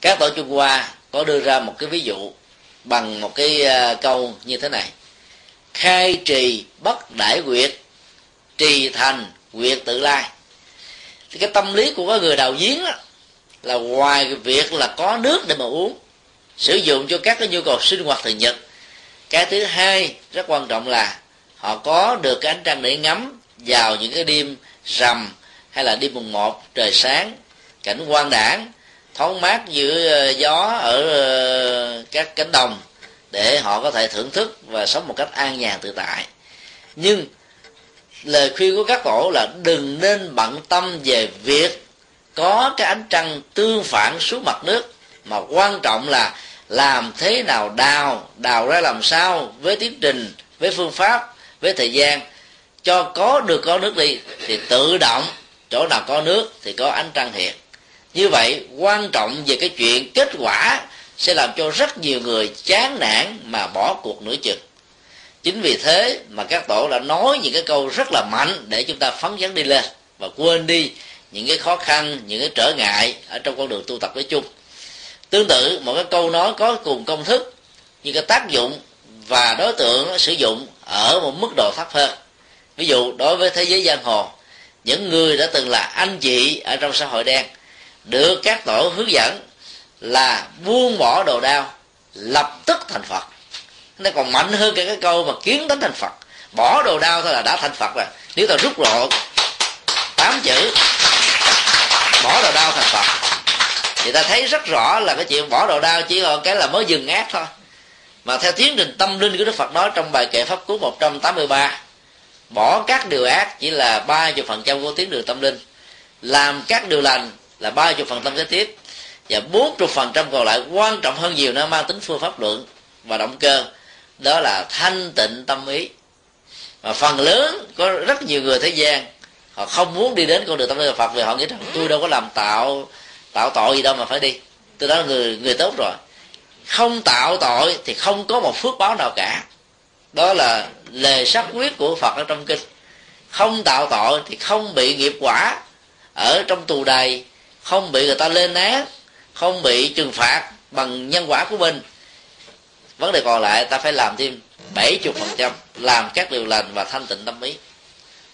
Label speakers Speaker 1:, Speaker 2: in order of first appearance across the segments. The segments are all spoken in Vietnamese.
Speaker 1: các tổ trung hoa có đưa ra một cái ví dụ bằng một cái à, câu như thế này. Khai trì bất đại quyệt trì thành quyệt tự lai. Thì cái tâm lý của cái người đào giếng đó, là ngoài cái việc là có nước để mà uống sử dụng cho các cái nhu cầu sinh hoạt thường nhật cái thứ hai rất quan trọng là họ có được cái ánh trăng để ngắm vào những cái đêm rằm hay là đêm mùng một trời sáng cảnh quan đảng thoáng mát giữa ờ, gió ở ờ, các cánh đồng để họ có thể thưởng thức và sống một cách an nhàn tự tại. Nhưng lời khuyên của các tổ là đừng nên bận tâm về việc có cái ánh trăng tương phản xuống mặt nước, mà quan trọng là làm thế nào đào đào ra làm sao với tiến trình, với phương pháp, với thời gian. Cho có được có nước đi thì tự động, chỗ nào có nước thì có ánh trăng hiện như vậy, quan trọng về cái chuyện kết quả sẽ làm cho rất nhiều người chán nản mà bỏ cuộc nửa chừng. Chính vì thế mà các tổ đã nói những cái câu rất là mạnh để chúng ta phấn chấn đi lên và quên đi những cái khó khăn, những cái trở ngại ở trong con đường tu tập nói chung. Tương tự, một cái câu nói có cùng công thức nhưng cái tác dụng và đối tượng sử dụng ở một mức độ thấp hơn. Ví dụ, đối với thế giới giang hồ, những người đã từng là anh chị ở trong xã hội đen được các tổ hướng dẫn là buông bỏ đồ đao lập tức thành phật. Nó còn mạnh hơn cái, cái câu mà kiến đánh thành phật. Bỏ đồ đao thôi là đã thành phật rồi. Nếu ta rút lộ tám chữ bỏ đồ đao thành phật thì ta thấy rất rõ là cái chuyện bỏ đồ đao chỉ còn cái là mới dừng ác thôi. Mà theo tiến trình tâm linh của Đức Phật nói trong bài kệ pháp cú 183 bỏ các điều ác chỉ là ba phần trăm của tiến đường tâm linh. Làm các điều lành là ba chục phần trăm kế tiếp và bốn chục phần trăm còn lại quan trọng hơn nhiều nó mang tính phương pháp luận và động cơ. Đó là thanh tịnh tâm ý. Mà phần lớn có rất nhiều người thế gian, họ không muốn đi đến con đường tâm linh Phật vì họ nghĩ rằng tôi đâu có làm tạo tạo tội gì đâu mà phải đi. Tôi đó là người người tốt rồi. Không tạo tội thì không có một phước báo nào cả. Đó là lề sắc quyết của phật ở trong kinh. Không tạo tội thì không bị nghiệp quả ở trong tù đầy không bị người ta lên án không bị trừng phạt bằng nhân quả của mình. Vấn đề còn lại ta phải làm thêm bảy chục phần trăm làm các điều lành và thanh tịnh tâm ý.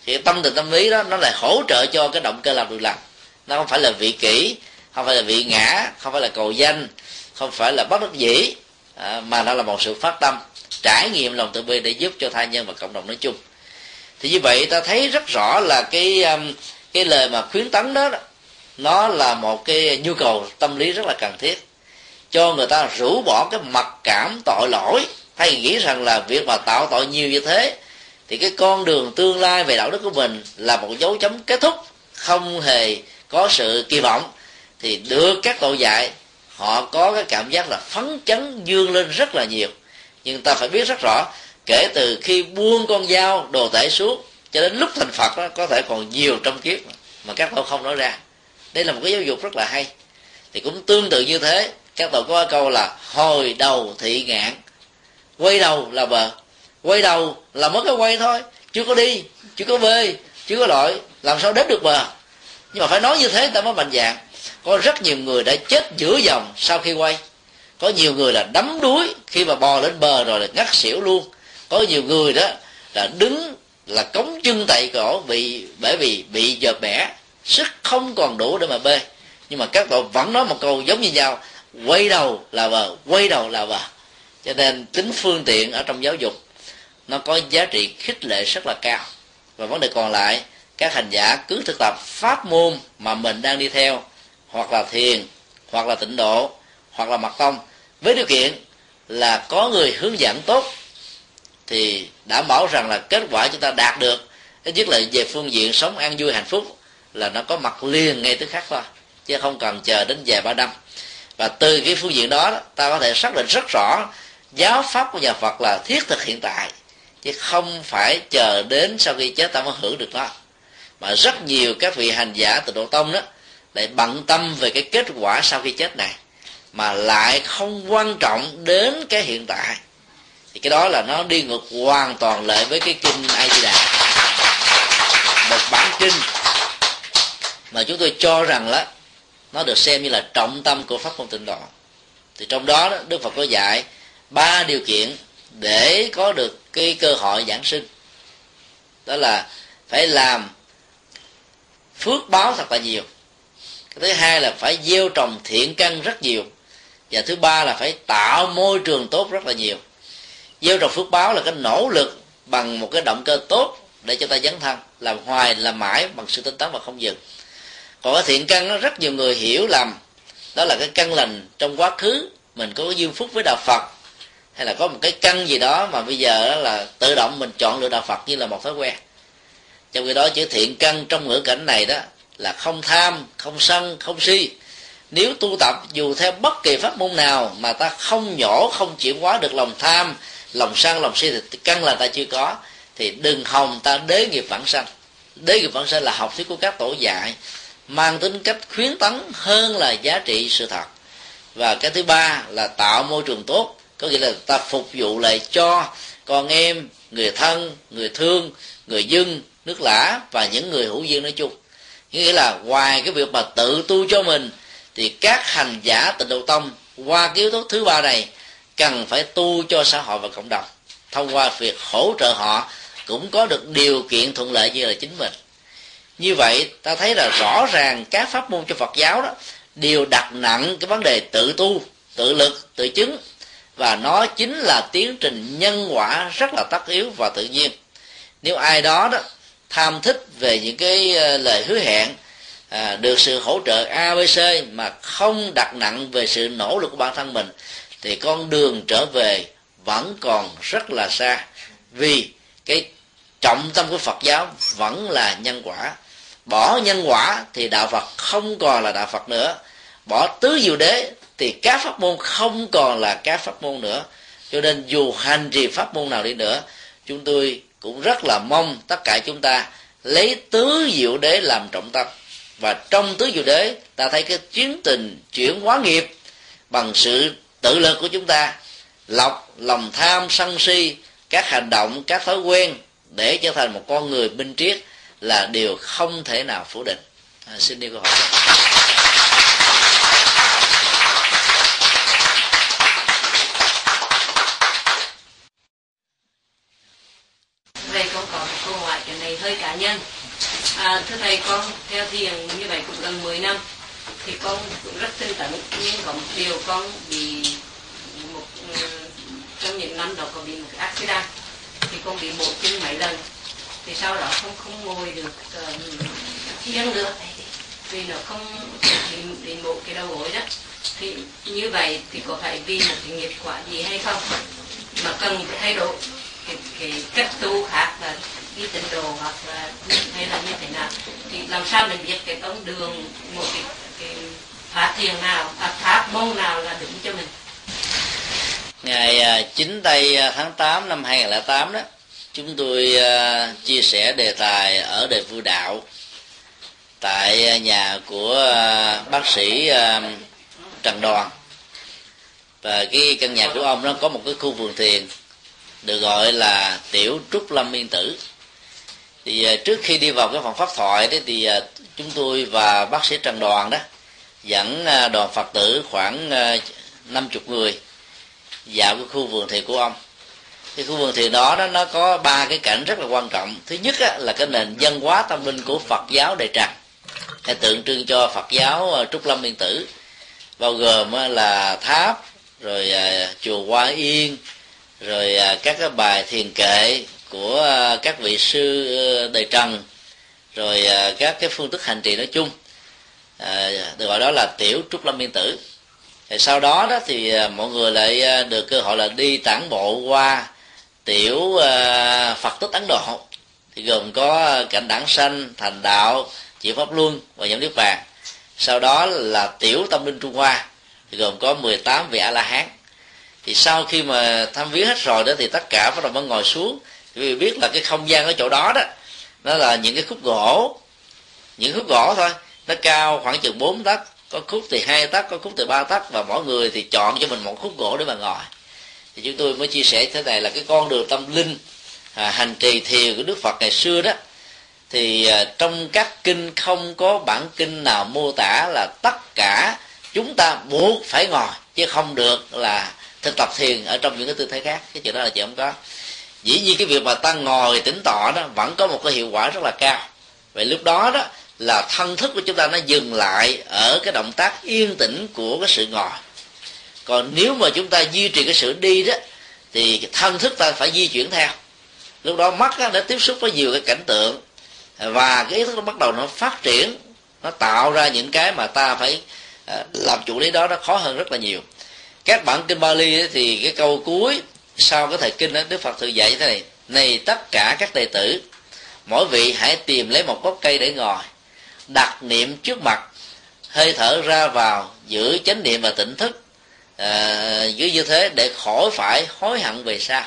Speaker 1: Thì tâm tịnh tâm ý đó nó lại hỗ trợ cho cái động cơ làm điều lành. Nó không phải là vị kỷ không phải là vị ngã không phải là cầu danh không phải là bất đắc dĩ à, mà nó là một sự phát tâm trải nghiệm lòng từ bi để giúp cho thai nhân và cộng đồng nói chung. Thì như vậy ta thấy rất rõ là cái um, cái lời mà khuyến tấn đó nó là một cái nhu cầu tâm lý rất là cần thiết. Cho người ta rũ bỏ cái mặc cảm tội lỗi hay nghĩ rằng là việc mà tạo tội nhiều như thế thì cái con đường tương lai về đạo đức của mình là một dấu chấm kết thúc không hề có sự kỳ vọng. Thì được các tội dạy họ có cái cảm giác là phấn chấn dương lên rất là nhiều. Nhưng ta phải biết rất rõ kể từ khi buông con dao đồ tể xuống cho đến lúc thành phật đó, có thể còn nhiều trong kiếp mà các tổ không nói ra đây là một cái giáo dục rất là hay. Thì cũng tương tự như thế, các tổ có câu là hồi đầu thị ngạn, quay đầu là bờ. Quay đầu là mất cái quay thôi, chưa có đi, chưa có bơi chưa có lội, làm sao đến được bờ? Nhưng mà phải nói như thế ta mới mạnh dạng. Có rất nhiều người đã chết giữa dòng sau khi quay. Có nhiều người là đắm đuối khi mà bò lên bờ rồi là ngắt xỉu luôn. Có nhiều người đó là đứng là cống chân tại cổ bị, bởi vì bị dợp bẻ sức không còn đủ để mà bê. Nhưng mà các tội vẫn nói một câu giống như nhau. Quay đầu là bờ quay đầu là bờ cho nên tính phương tiện ở trong giáo dục, nó có giá trị khích lệ rất là cao. Và vấn đề còn lại, các hành giả cứ thực tập pháp môn mà mình đang đi theo. Hoặc là thiền, hoặc là tịnh độ, hoặc là mật tông. Với điều kiện là có người hướng dẫn tốt, thì đảm bảo rằng là kết quả chúng ta đạt được. Ít nhất là về phương diện sống an vui hạnh phúc là nó có mặt liền ngay tức khắc thôi, chứ không cần chờ đến vài ba năm. Và từ cái phương diện đó, ta có thể xác định rất rõ, giáo pháp của nhà Phật là thiết thực hiện tại, chứ không phải chờ đến sau khi chết ta mới hưởng được nó. Mà rất nhiều các vị hành giả từ độ tông đó, lại bận tâm về cái kết quả sau khi chết này, mà lại không quan trọng đến cái hiện tại. Thì cái đó là nó đi ngược hoàn toàn lại với cái kinh A Di Đà. Một bản kinh mà chúng tôi cho rằng là nó được xem như là trọng tâm của pháp môn tịnh độ. Thì trong đó đức phật có dạy ba điều kiện để có được cái cơ hội giảng sinh. Đó là phải làm phước báo thật là nhiều. Cái thứ hai là phải gieo trồng thiện căn rất nhiều. Và thứ ba là phải tạo môi trường tốt rất là nhiều. Gieo trồng phước báo là cái nỗ lực bằng một cái động cơ tốt để cho ta dấn thân, làm hoài, làm mãi bằng sự tinh tấn và không dừng còn cái thiện căn nó rất nhiều người hiểu lầm. Đó là cái căn lành trong quá khứ, mình có cái duyên phúc với đạo phật. Hay là có một cái căn gì đó mà bây giờ đó là tự động mình chọn lựa đạo phật như là một thói quen. Trong khi đó chữ thiện căn trong ngữ cảnh này đó là không tham, không sân, không si. Nếu tu tập, dù theo bất kỳ pháp môn nào mà ta không nhỏ không chuyển hóa được lòng tham, lòng sân, lòng si thì căn là ta chưa có, thì đừng hòng ta đế nghiệp vãng sanh. Đế nghiệp vãng sanh là học thuyết của các tổ dạy mang tính cách khuyến tấn hơn là giá trị sự thật. Và cái thứ ba là tạo môi trường tốt, có nghĩa là ta phục vụ lại cho con em, người thân, người thương, người dân, nước lã và những người hữu duyên nói chung. Nghĩa là ngoài cái việc mà tự tu cho mình, thì các hành giả tịnh độ tông qua cái yếu tố thứ ba này cần phải tu cho xã hội và cộng đồng. Thông qua việc hỗ trợ họ cũng có được điều kiện thuận lợi như là chính mình như vậy ta thấy là rõ ràng các pháp môn cho phật giáo đó đều đặt nặng cái vấn đề tự tu tự lực tự chứng. Và nó chính là tiến trình nhân quả rất là tất yếu và tự nhiên. Nếu ai đó đó tham thích về những cái ờ, lời hứa hẹn à, được sự hỗ trợ abc mà không đặt nặng về sự nỗ lực của bản thân mình thì con đường trở về vẫn còn rất là xa. Vì cái trọng tâm của phật giáo vẫn là nhân quả bỏ nhân quả thì đạo phật không còn là đạo phật nữa. Bỏ tứ diệu đế thì các pháp môn không còn là các pháp môn nữa. Cho nên dù hành trì pháp môn nào đi nữa, chúng tôi cũng rất là mong tất cả chúng ta lấy tứ diệu đế làm trọng tâm. Và trong tứ diệu đế, ta thấy cái chuyến tình chuyển hóa nghiệp bằng sự tự lực của chúng ta, lọc lòng tham sân si, các hành động, các thói quen để trở thành một con người minh triết là điều không thể nào phủ định. À, xin đi câu hỏi
Speaker 2: Thầy con có một câu hỏi cái này hơi cá nhân. À, thưa thầy con theo thiền như vậy cũng gần 10 năm thì con cũng rất tinh tấn nhưng có một điều con bị một ừ, trong những năm đó có bị một cái accident thì con bị bộ chân mấy lần thì sau đó không không ngồi được uh, được. Vì nó không đến, đến bộ cái đầu gối đó. Thì như vậy thì có phải vì một cái nghiệp quả gì hay không? Mà cần phải thay đổi cái, cái cách tu khác là đi tịnh độ hoặc là hay là như thế nào? Thì làm sao mình biết cái con đường một cái, cái pháp thiền nào à, pháp môn nào là đúng cho mình?
Speaker 1: Ngày à, 9 tây à, tháng 8 năm 2008 đó chúng tôi à, chia sẻ đề tài ở đề vui đạo tại nhà của à, bác sĩ à, Trần Đoàn. Và cái căn nhà của ông nó có một cái khu vườn thiền được gọi là tiểu trúc lâm yên tử. Thì trước khi đi vào cái phòng pháp thoại đấy thì chúng tôi và bác sĩ Trần Đoàn đó dẫn đoàn Phật tử khoảng năm uh, chục người vào cái khu vườn thiền của ông thì khu vườn thiền đó, đó nó có ba cái cảnh rất là quan trọng. Thứ nhất á, là cái nền dân hóa tâm linh của phật giáo đại tràng. Hay tượng trưng cho phật giáo ờ, trúc lâm yên tử. Bao gồm là tháp rồi ờ, chùa hoa yên rồi ờ, các cái bài thiền kệ của các vị sư đời trần rồi các cái phương thức hành trì nói chung. Được gọi đó là tiểu trúc lâm yên tử. Thì sau đó đó thì mọi người lại được cơ hội là đi tản bộ qua tiểu ờ, phật tích ấn độ, thì gồm có cảnh đẳng sanh, thành đạo chỉ pháp luân và nhóm niết bàn. Sau đó là tiểu tâm linh trung hoa, thì gồm có 18 vị a la hán. Thì sau khi mà tham viếng hết rồi đó, thì tất cả bắt đầu mới ngồi xuống. Vì biết là cái không gian ở chỗ đó đó, nó là những cái khúc gỗ, những khúc gỗ thôi. Nó cao khoảng chừng 4 tấc, có khúc thì hai tấc, có khúc thì ba tấc, và mỗi người thì chọn cho mình một khúc gỗ để mà ngồi thì chúng tôi mới chia sẻ thế này là cái con đường tâm linh à, hành trì thiền của đức phật ngày xưa đó. Thì à, trong các kinh không có bản kinh nào mô tả là tất cả chúng ta buộc phải ngồi chứ không được là thực tập thiền ở trong những cái tư thế khác. Cái chuyện đó là chuyện không có. Dĩ nhiên cái việc mà ta ngồi tĩnh tọa đó vẫn có một cái hiệu quả rất là cao. Vậy lúc đó đó là thân thức của chúng ta nó dừng lại ở cái động tác yên tĩnh của cái sự ngồi còn nếu mà chúng ta duy trì cái sự đi đó, thì thân thức ta phải di chuyển theo. Lúc đó mắt nó tiếp xúc với nhiều cái cảnh tượng, và cái ý thức nó bắt đầu nó phát triển, nó tạo ra những cái mà ta phải à, làm chủ lý đó, nó khó hơn rất là nhiều. Các bản kinh Bali thì cái câu cuối sau cái thời kinh đó Đức Phật thường dạy như thế này này tất cả các đệ tử, mỗi vị hãy tìm lấy một gốc cây để ngồi, đặt niệm trước mặt, hơi thở ra vào, giữ chánh niệm và tỉnh thức. Ờ, à, giữ như thế để khỏi phải hối hận về sau.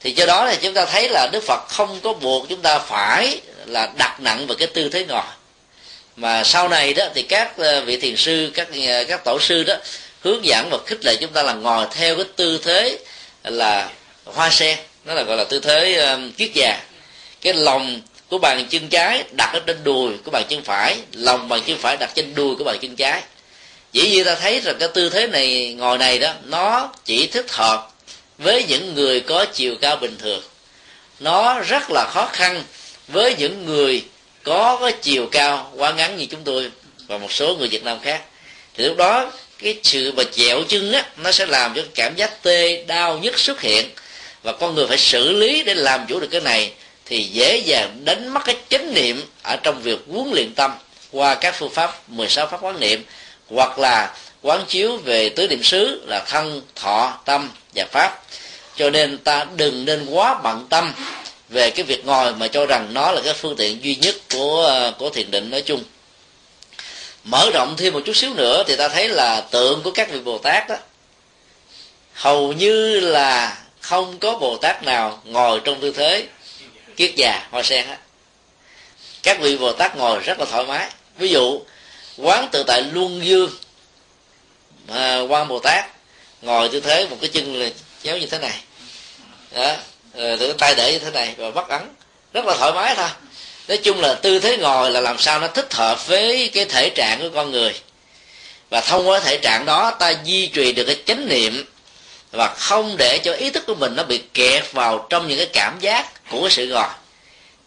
Speaker 1: Thì do đó thì chúng ta thấy là đức phật không có buộc chúng ta phải là đặt nặng vào cái tư thế ngồi. Mà sau này đó thì các ờ, vị thiền sư các ờ, các tổ sư đó hướng dẫn và khích lệ chúng ta là ngồi theo cái tư thế là hoa sen. Nó là gọi là tư thế kiết già. Cái lòng của bàn chân trái đặt ở trên đùi của bàn chân phải lòng bàn chân phải đặt trên đùi của bàn chân trái dĩ như ta thấy rằng cái tư thế này, ngồi này đó, nó chỉ thích hợp với những người có chiều cao bình thường. Nó rất là khó khăn với những người có cái chiều cao quá ngắn như chúng tôi và một số người Việt Nam khác. Thì lúc đó, cái sự mà chẹo chân á, nó sẽ làm cho cảm giác tê đau nhất xuất hiện. Và con người phải xử lý để làm chủ được cái này thì dễ dàng đánh mất cái chánh niệm ở trong việc huấn luyện tâm qua các phương pháp 16 pháp quán niệm hoặc là quán chiếu về tứ niệm xứ là thân, thọ, tâm và pháp. Cho nên ta đừng nên quá bận tâm về cái việc ngồi mà cho rằng nó là cái phương tiện duy nhất của của thiền định nói chung. Mở rộng thêm một chút xíu nữa thì ta thấy là tượng của các vị bồ tát đó, hầu như là không có bồ tát nào ngồi trong tư thế kiết già hoa sen á. Các vị bồ tát ngồi rất là thoải mái. Ví dụ quán tự tại luân dương à, quan bồ tát ngồi tư thế một cái chân là chéo như thế này. Đó rồi cái tay để như thế này và bắt ấn. Rất là thoải mái thôi. Nói chung là tư thế ngồi là làm sao nó thích hợp với cái thể trạng của con người. Và thông qua thể trạng đó ta duy trì được cái chánh niệm và không để cho ý thức của mình nó bị kẹt vào trong những cái cảm giác của cái sự ngồi.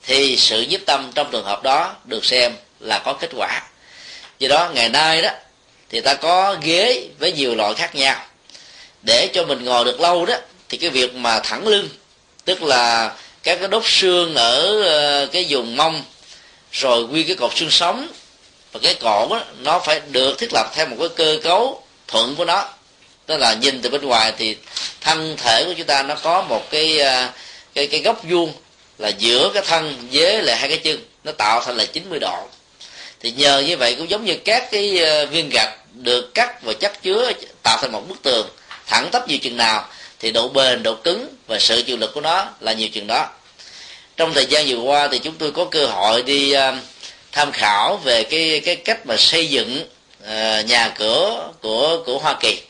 Speaker 1: Thì sự nhiếp tâm trong trường hợp đó được xem là có kết quả do đó ngày nay đó thì ta có ghế với nhiều loại khác nhau. Để cho mình ngồi được lâu đó thì cái việc mà thẳng lưng tức là các cái đốt xương ở ờ, cái vùng mông rồi quy cái cột xương sống và cái cổ đó, nó phải được thiết lập theo một cái cơ cấu thuận của nó. Tức là nhìn từ bên ngoài thì thân thể của chúng ta nó có một cái ờ, cái cái góc vuông là giữa cái thân với lại hai cái chân nó tạo thành là 90 độ thì nhờ như vậy cũng giống như các cái ờ, viên gạch được cắt và chất chứa tạo thành một bức tường thẳng tắp nhiều chừng nào, thì độ bền, độ cứng và sự chịu lực của nó là nhiều chừng đó. Trong thời gian vừa qua thì chúng tôi có cơ hội đi ờ, tham khảo về cái cái cách mà xây dựng ờ, nhà cửa của của Hoa Kỳ.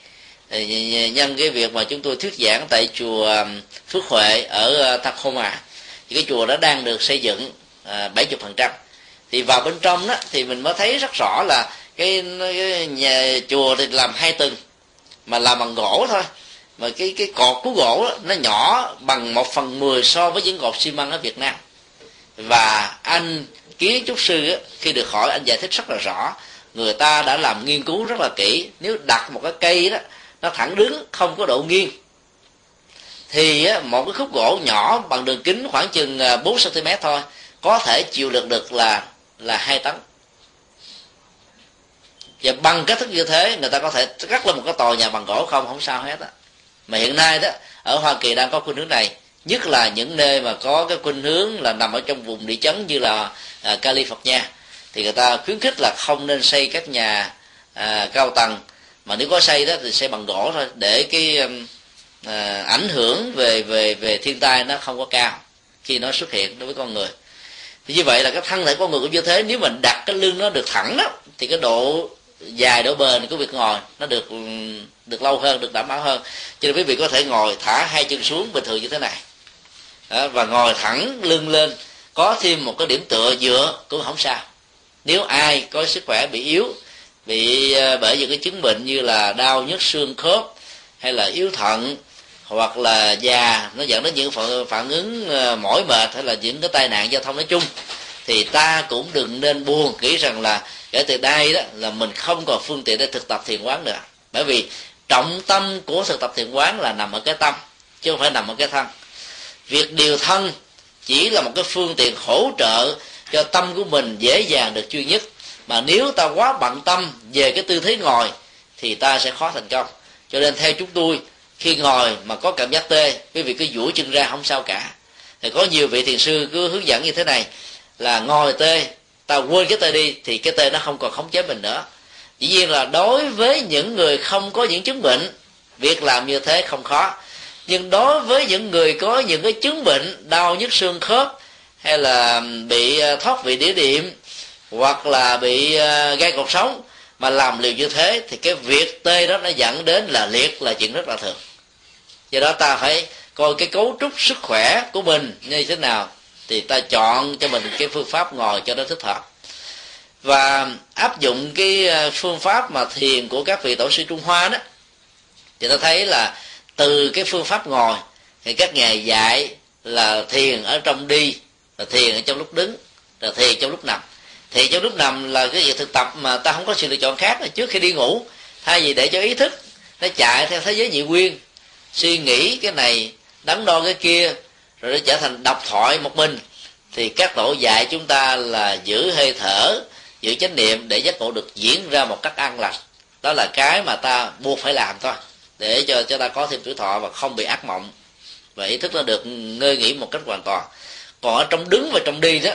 Speaker 1: Nhân cái việc mà chúng tôi thuyết giảng tại chùa Phước Huệ ở Tacoma, thì cái chùa đó đang được xây dựng bảy chục phần trăm thì vào bên trong đó thì mình mới thấy rất rõ là cái, cái nhà chùa thì làm hai tầng mà làm bằng gỗ thôi. Mà cái cái cột của gỗ đó, nó nhỏ bằng một phần mười so với những cột xi măng ở Việt Nam. Và anh kiến trúc sư đó, khi được hỏi anh giải thích rất là rõ. Người ta đã làm nghiên cứu rất là kỹ. Nếu đặt một cái cây đó nó thẳng đứng không có độ nghiêng thì một cái khúc gỗ nhỏ bằng đường kính khoảng chừng à, 4 cm thôi có thể chịu được được là là hai tấn. Và bằng cách thức như thế người ta có thể cắt lên một cái tòa nhà bằng gỗ không không sao hết á. Mà hiện nay đó ở hoa kỳ đang có khuynh hướng này nhất là những nơi mà có cái khuynh hướng là nằm ở trong vùng địa chấn như là à, Nha, thì người ta khuyến khích là không nên xây các nhà à, cao tầng. Mà nếu có xây đó thì xây bằng gỗ thôi để cái um, à, ảnh hưởng về về về thiên tai nó không có cao khi nó xuất hiện đối với con người thì như vậy là cái thân thể con người cũng như thế. Nếu mình đặt cái lưng nó được thẳng đó thì cái độ dài độ bền của việc ngồi nó được được lâu hơn được đảm bảo hơn. Cho nên quý vị có thể ngồi thả hai chân xuống bình thường như thế này. Đó, và ngồi thẳng lưng lên có thêm một cái điểm tựa dựa cũng không sao. Nếu ai có sức khỏe bị yếu bị ờ, bởi những cái chứng bệnh như là đau nhức xương khớp hay là yếu thận hoặc là già nó dẫn đến những phản, phản ứng ờ, mỏi mệt hay là những cái tai nạn giao thông nói chung thì ta cũng đừng nên buồn nghĩ rằng là kể từ đây đó là mình không còn phương tiện để thực tập thiền quán nữa. Bởi vì trọng tâm của thực tập thiền quán là nằm ở cái tâm chứ không phải nằm ở cái thân. Việc điều thân chỉ là một cái phương tiện hỗ trợ cho tâm của mình dễ dàng được chuyên nhất. Mà nếu ta quá bận tâm về cái tư thế ngồi thì ta sẽ khó thành công. Cho nên theo chúng tôi khi ngồi mà có cảm giác tê, quý vị cứ duỗi chân ra không sao cả. Thì có nhiều vị thiền sư cứ hướng dẫn như thế này, là ngồi tê ta quên cái tê đi, thì cái tê nó không còn khống chế mình nữa. Dĩ nhiên là đối với những người không có những chứng bệnh, việc làm như thế không khó. Nhưng đối với những người có những cái chứng bệnh, đau nhức xương khớp, hay là bị ờ, thoát vị đĩa điểm hoặc là bị ờ, gây cột sống mà làm liều như thế, thì cái việc tê đó nó dẫn đến là liệt là chuyện rất là thường do đó ta phải coi cái cấu trúc sức khỏe của mình như thế nào thì ta chọn cho mình cái phương pháp ngồi cho nó thích hợp. Và áp dụng cái ờ, phương pháp mà thiền của các vị tổ sư trung hoa đó, thì ta thấy là từ cái phương pháp ngồi thì các ngài dạy là thiền ở trong đi, là thiền ở trong lúc đứng, là thiền trong lúc nằm. Thì trong lúc nằm là cái việc thực tập mà ta không có sự lựa chọn khác là trước khi đi ngủ. Thay vì để cho ý thức nó chạy theo thế giới nhị nguyên suy nghĩ cái này, đắn đo cái kia, rồi nó trở thành độc thoại một mình. Thì các tổ dạy chúng ta là giữ hơi thở, giữ chánh niệm để giấc ngủ được diễn ra một cách an lành. Đó là cái mà ta buộc phải làm thôi, để cho cho ta có thêm tuổi thọ và không bị ác mộng. Và ý thức nó được ngơi nghỉ một cách hoàn toàn. Còn ở trong đứng và trong đi đó,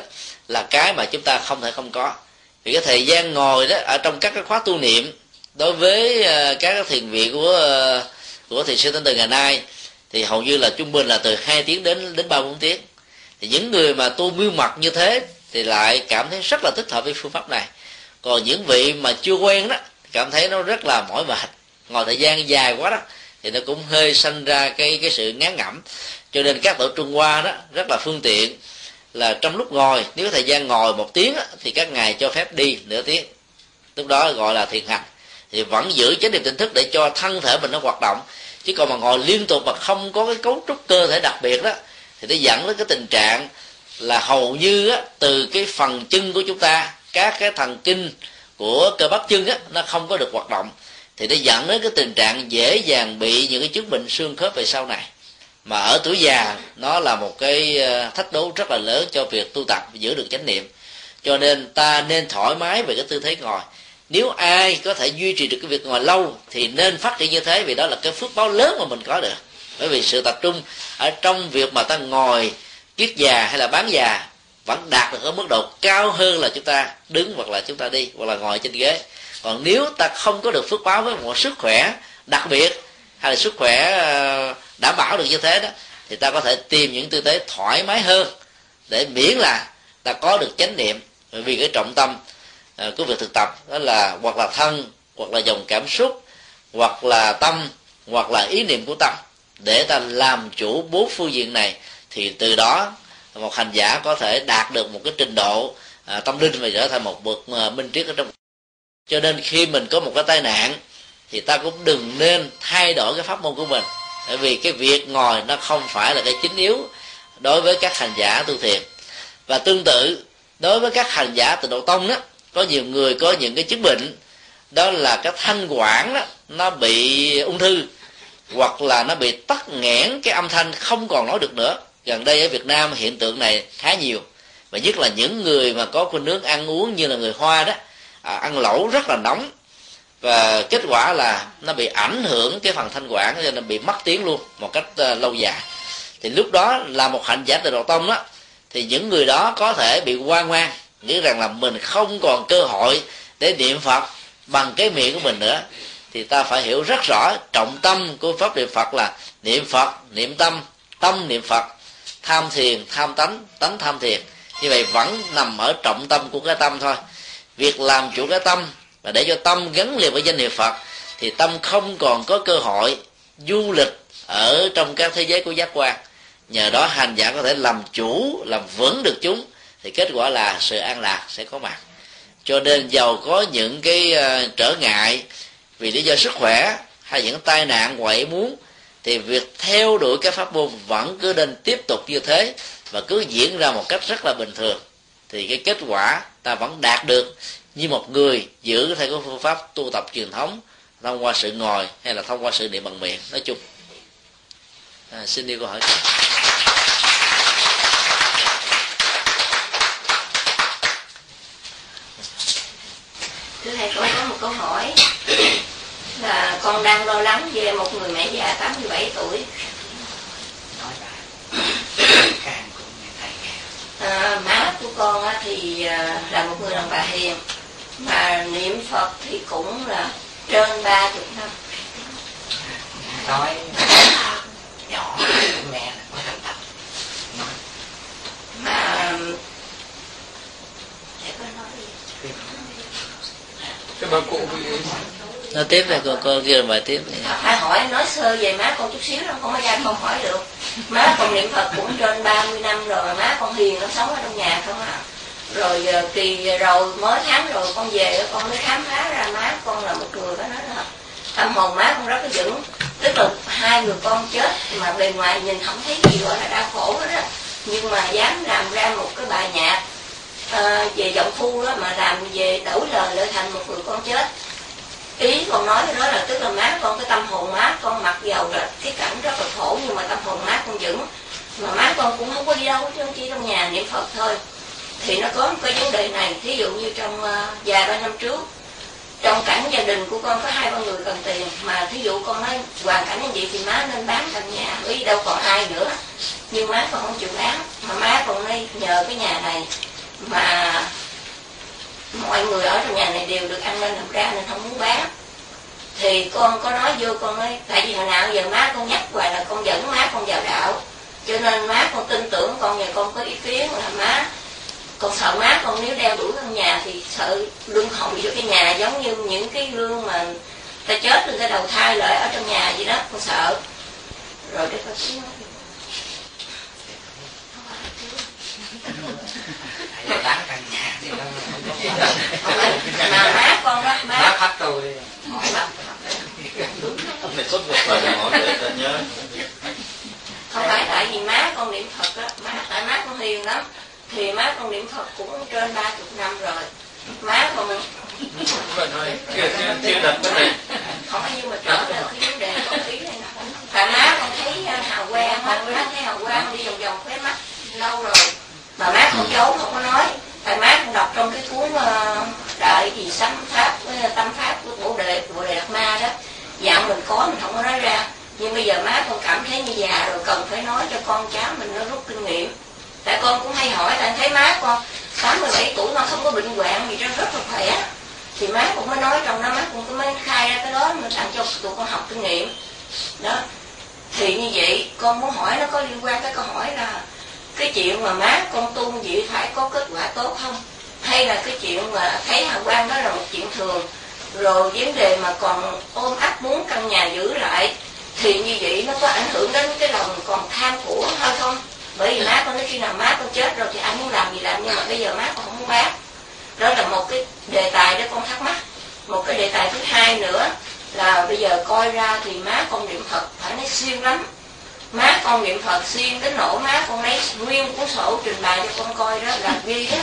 Speaker 1: là cái mà chúng ta không thể không có. Vì cái thời gian ngồi đó, ở trong các cái khóa tu niệm, đối với ờ, các thiền viện của ờ, của thiền sư tên từ ngày nay thì hầu như là trung bình là từ 2 tiếng đến đến ba bốn tiếng. Thì những người mà tu miêu mặt như thế thì lại cảm thấy rất là thích hợp với phương pháp này. Còn những vị mà chưa quen đó cảm thấy nó rất là mỏi mệt. Ngồi thời gian dài quá đó thì nó cũng hơi sanh ra cái cái sự ngán ngẩm. Cho nên các tổ trung hoa đó rất là phương tiện là trong lúc ngồi nếu thời gian ngồi một tiếng đó, thì các ngài cho phép đi nửa tiếng. Lúc đó gọi là thiền hành thì vẫn giữ chánh niệm tỉnh thức để cho thân thể mình nó hoạt động. Chứ còn mà ngồi liên tục mà không có cái cấu trúc cơ thể đặc biệt đó thì nó dẫn đến cái tình trạng là hầu như á, từ cái phần chân của chúng ta các cái thần kinh của cơ bắp chân á, nó không có được hoạt động. Thì nó dẫn đến cái tình trạng dễ dàng bị những cái chứng bệnh xương khớp về sau này. Mà ở tuổi già nó là một cái ờ, thách đố rất là lớn cho việc tu tập giữ được chánh niệm. Cho nên ta nên thoải mái về cái tư thế ngồi nếu ai có thể duy trì được cái việc ngồi lâu, thì nên phát triển như thế, vì đó là cái phước báo lớn mà mình có được. Bởi vì sự tập trung ở trong việc mà ta ngồi, kiết già hay là bán già, vẫn đạt được ở mức độ cao hơn là chúng ta đứng hoặc là chúng ta đi, hoặc là ngồi trên ghế. Còn nếu ta không có được phước báo với một sức khỏe đặc biệt, hay là sức khỏe ờ, đảm bảo được như thế đó, thì ta có thể tìm những tư thế thoải mái hơn, để miễn là ta có được chánh niệm. Vì cái trọng tâm Ờ, của việc thực tập đó là hoặc là thân hoặc là dòng cảm xúc hoặc là tâm hoặc là ý niệm của tâm. Để ta làm chủ bốn phương diện này thì từ đó một hành giả có thể đạt được một cái trình độ à, tâm linh và trở thành một bậc à, minh triết ở trong. Cho nên khi mình có một cái tai nạn thì ta cũng đừng nên thay đổi cái pháp môn của mình. Bởi vì cái việc ngồi nó không phải là cái chính yếu đối với các hành giả tu thiền. Và tương tự đối với các hành giả từ độ tông đó có nhiều người có những cái chứng bệnh đó là cái thanh quản đó nó bị ung thư hoặc là nó bị tắc nghẽn cái âm thanh không còn nói được nữa. Gần đây ở việt nam hiện tượng này khá nhiều. Và nhất là những người mà có khuynh hướng ăn uống như là người hoa đó à, ăn lẩu rất là nóng. Và kết quả là nó bị ảnh hưởng cái phần thanh quản cho nên bị mất tiếng luôn một cách uh, lâu dài. Thì lúc đó là một hạnh giả từ đầu tông đó thì những người đó có thể bị quan ngoan nghĩ rằng là mình không còn cơ hội để niệm phật bằng cái miệng của mình nữa, thì ta phải hiểu rất rõ trọng tâm của pháp niệm phật là niệm phật, niệm tâm tâm niệm phật. Tham thiền, tham tánh tánh tham thiền. Như vậy vẫn nằm ở trọng tâm của cái tâm thôi. Việc làm chủ cái tâm và để cho tâm gắn liền với danh hiệu phật, thì tâm không còn có cơ hội du lịch ở trong các thế giới của giác quan. Nhờ đó hành giả có thể làm chủ, làm vững được chúng thì kết quả là sự an lạc sẽ có mặt. Cho nên giàu có những cái ờ, trở ngại vì lý do sức khỏe hay những tai nạn ngoại muốn thì việc theo đuổi cái pháp môn vẫn cứ nên tiếp tục như thế và cứ diễn ra một cách rất là bình thường. Thì cái kết quả ta vẫn đạt được như một người giữ theo cái phương pháp tu tập truyền thống thông qua sự ngồi hay là thông qua sự niệm bằng miệng. Nói chung à, xin đi câu hỏi.
Speaker 3: Thưa thầy con có một câu hỏi. Là con đang lo lắng về một người mẹ già 87 tuổi. À, má của con thì à, là một người đàn bà hiền mà niệm phật thì cũng là trên ba chục năm.
Speaker 4: Nói nhỏ mẹ là có thành thật.
Speaker 3: Mà để con
Speaker 4: cái bà cụ bị
Speaker 1: nói tiếp đây cô cô kia là bài tiếp này.
Speaker 3: phải hỏi nói sơ về má con chút xíu đâu không có ra không hỏi được. Má con niệm phật cũng trên 30 năm rồi má con hiền nó sống ở trong nhà không à. Rồi ờ, kỳ rồi mới tháng rồi con về con mới khám phá ra má con là một người phải nói là tâm hồn má con rất là vững. Tức là hai người con chết mà bề ngoài nhìn không thấy gì gọi là đau khổ hết á. Nhưng mà dám làm ra một cái bài nhạc à, về giọng phu đó mà làm về đổi lời lại thành một người con chết. Ý con nói đó là tức là má con cái tâm hồn má con mặc dầu là cái cảnh rất là khổ nhưng mà tâm hồn má con vững. Mà má con cũng không có đi đâu chứ chỉ trong nhà niệm phật thôi. Thì nó có một cái vấn đề này thí dụ như trong ờ, uh, vài ba năm trước trong cảnh gia đình của con có hai ba người cần tiền mà thí dụ con nói hoàn cảnh như vậy thì má nên bán căn nhà ý đâu còn ai nữa. Nhưng má con không chịu bán mà má con đi nhờ cái nhà này mà mọi người ở trong nhà này đều được ăn nên làm ra nên không muốn bán. Thì con có nói vô, con ấy tại vì hồi nào giờ má con nhắc hoài là con dẫn má con vào đạo. Cho nên má con tin tưởng con và con có ý kiến là má, con sợ má con nếu đeo đuổi căn nhà thì sợ lương hồng vô cái nhà giống như những cái lương mà ta chết rồi ta đầu thai lại ở trong nhà vậy đó, con sợ. Rồi để con nói.
Speaker 4: bán căn nhà thì nó
Speaker 3: mà má con đó má.
Speaker 4: Má phát tôi.
Speaker 3: Hỏi bà.
Speaker 5: Này xuất một lời hỏi để ta nhớ.
Speaker 3: Không phải tại vì má con niệm phật á má tại má con hiền lắm. Thì má con niệm phật cũng trên ba chục năm rồi. Má con
Speaker 4: chưa chưa chưa đặt cái này
Speaker 3: không nhưng mà trở về cái vấn đề con ý này tại má con thấy uh, hào quang má thấy hào quang đi vòng vòng khóe mắt lâu rồi mà má không giấu không có nói tại má cũng đọc trong cái cuốn uh, gì sấm pháp với tâm pháp của bộ đề bộ đề đạt ma đó. Dạng mình có mình không có nói ra. Nhưng bây giờ má con cảm thấy như già rồi cần phải nói cho con cháu mình nó rút kinh nghiệm. Tại con cũng hay hỏi tại thấy má con 87 tuổi mà không có bệnh hoạn gì đó rất là khỏe. Thì má cũng mới nói trong đó má cũng có mới khai ra cái đó mà tặng cho tụi con học kinh nghiệm. Đó. Thì như vậy con muốn hỏi nó có liên quan tới câu hỏi là cái chuyện mà má con tu vậy phải có kết quả tốt không? Hay là cái chuyện mà thấy hào quang đó là một chuyện thường, rồi vấn đề mà còn ôm ấp muốn căn nhà giữ lại, thì như vậy nó có ảnh hưởng đến cái lòng còn tham của hay không? Bởi vì má con nói khi nào má con chết rồi thì anh muốn làm gì làm, nhưng mà bây giờ má con không muốn bán. Đó là một cái đề tài đó con thắc mắc. Một cái đề tài thứ hai nữa là bây giờ coi ra thì má con niệm phật phải nói siêu lắm má con niệm phật xuyên đến nỗi má con lấy nguyên cuốn sổ trình bày cho con coi đó, là ghi đó.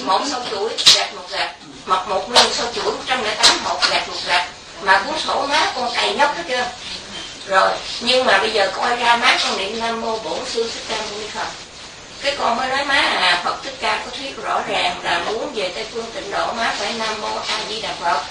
Speaker 3: Một sâu chuỗi gạch một gạch mặc một nguyên sâu chuỗi 108 hộp gạch một gạch mà cuốn sổ má con cày nhóc hết chưa rồi, nhưng mà bây giờ coi ra má con niệm nam mô bổn sư thích ca mâu ni phật. Cái con mới nói, má à phật thích ca có thuyết rõ ràng là muốn về tây phương tịnh độ, má phải nam mô a di đà phật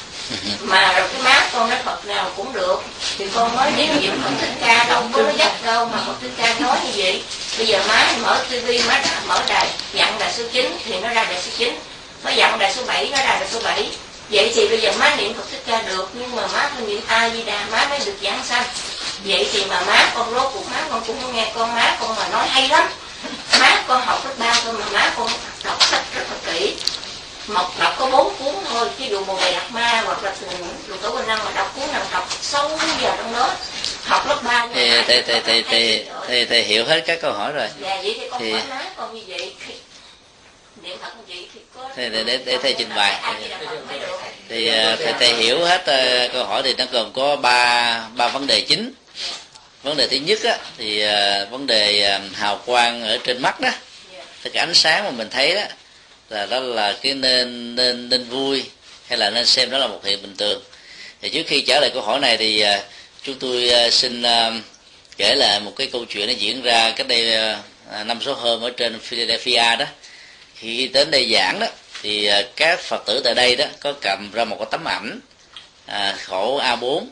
Speaker 3: mà rồi cái má con nói phật nào cũng được. Thì con mới nếu niệm phật thích ca đâu có dắt đâu mà phật thích ca nói như vậy. Bây giờ má mở tivi má đã mở đài, dặn đài số 9 thì nó ra đài số 9 má dặn đài số 7 nó ra đài số 7 vậy thì bây giờ má niệm phật thích ca được, nhưng mà má không niệm a di đà, má mới được giảng sanh. Vậy thì mà má con rốt cuộc má, con cũng nghe con má con mà nói hay lắm. Má con học lớp ba thôi mà má con đọc sách rất là kỹ một đọc có bốn cuốn thôi ví dụ bồ đề đạt ma hoặc là lục tổ quỳnh năng mà đọc cuốn nào đọc sâu vào trong đó. Học lớp ba
Speaker 1: thì thầy thầy thầy thầy thầy thầy hiểu hết các câu hỏi rồi.
Speaker 3: Dạ vậy thì con
Speaker 1: Thì-
Speaker 3: má con như vậy. Niệm phật gì thì có
Speaker 1: để để để, để thầy trình bày. Thì ờ, thầy, thầy hiểu hết ờ, câu hỏi thì nó gồm có ba ba vấn đề chính. Vấn đề thứ nhất á, thì ờ, vấn đề ờ, hào quang ở trên mắt đó. Thì cái ánh sáng mà mình thấy đó là đó là cái nên nên nên vui hay là nên xem đó là một hiện bình thường. Thì trước khi trả lời câu hỏi này thì à, chúng tôi à, xin à, kể lại một cái câu chuyện nó diễn ra cách đây năm số hôm ở trên Philadelphia đó. Khi đến đây giảng đó thì các phật tử tại đây đó có cầm ra một cái tấm ảnh à, khổ A4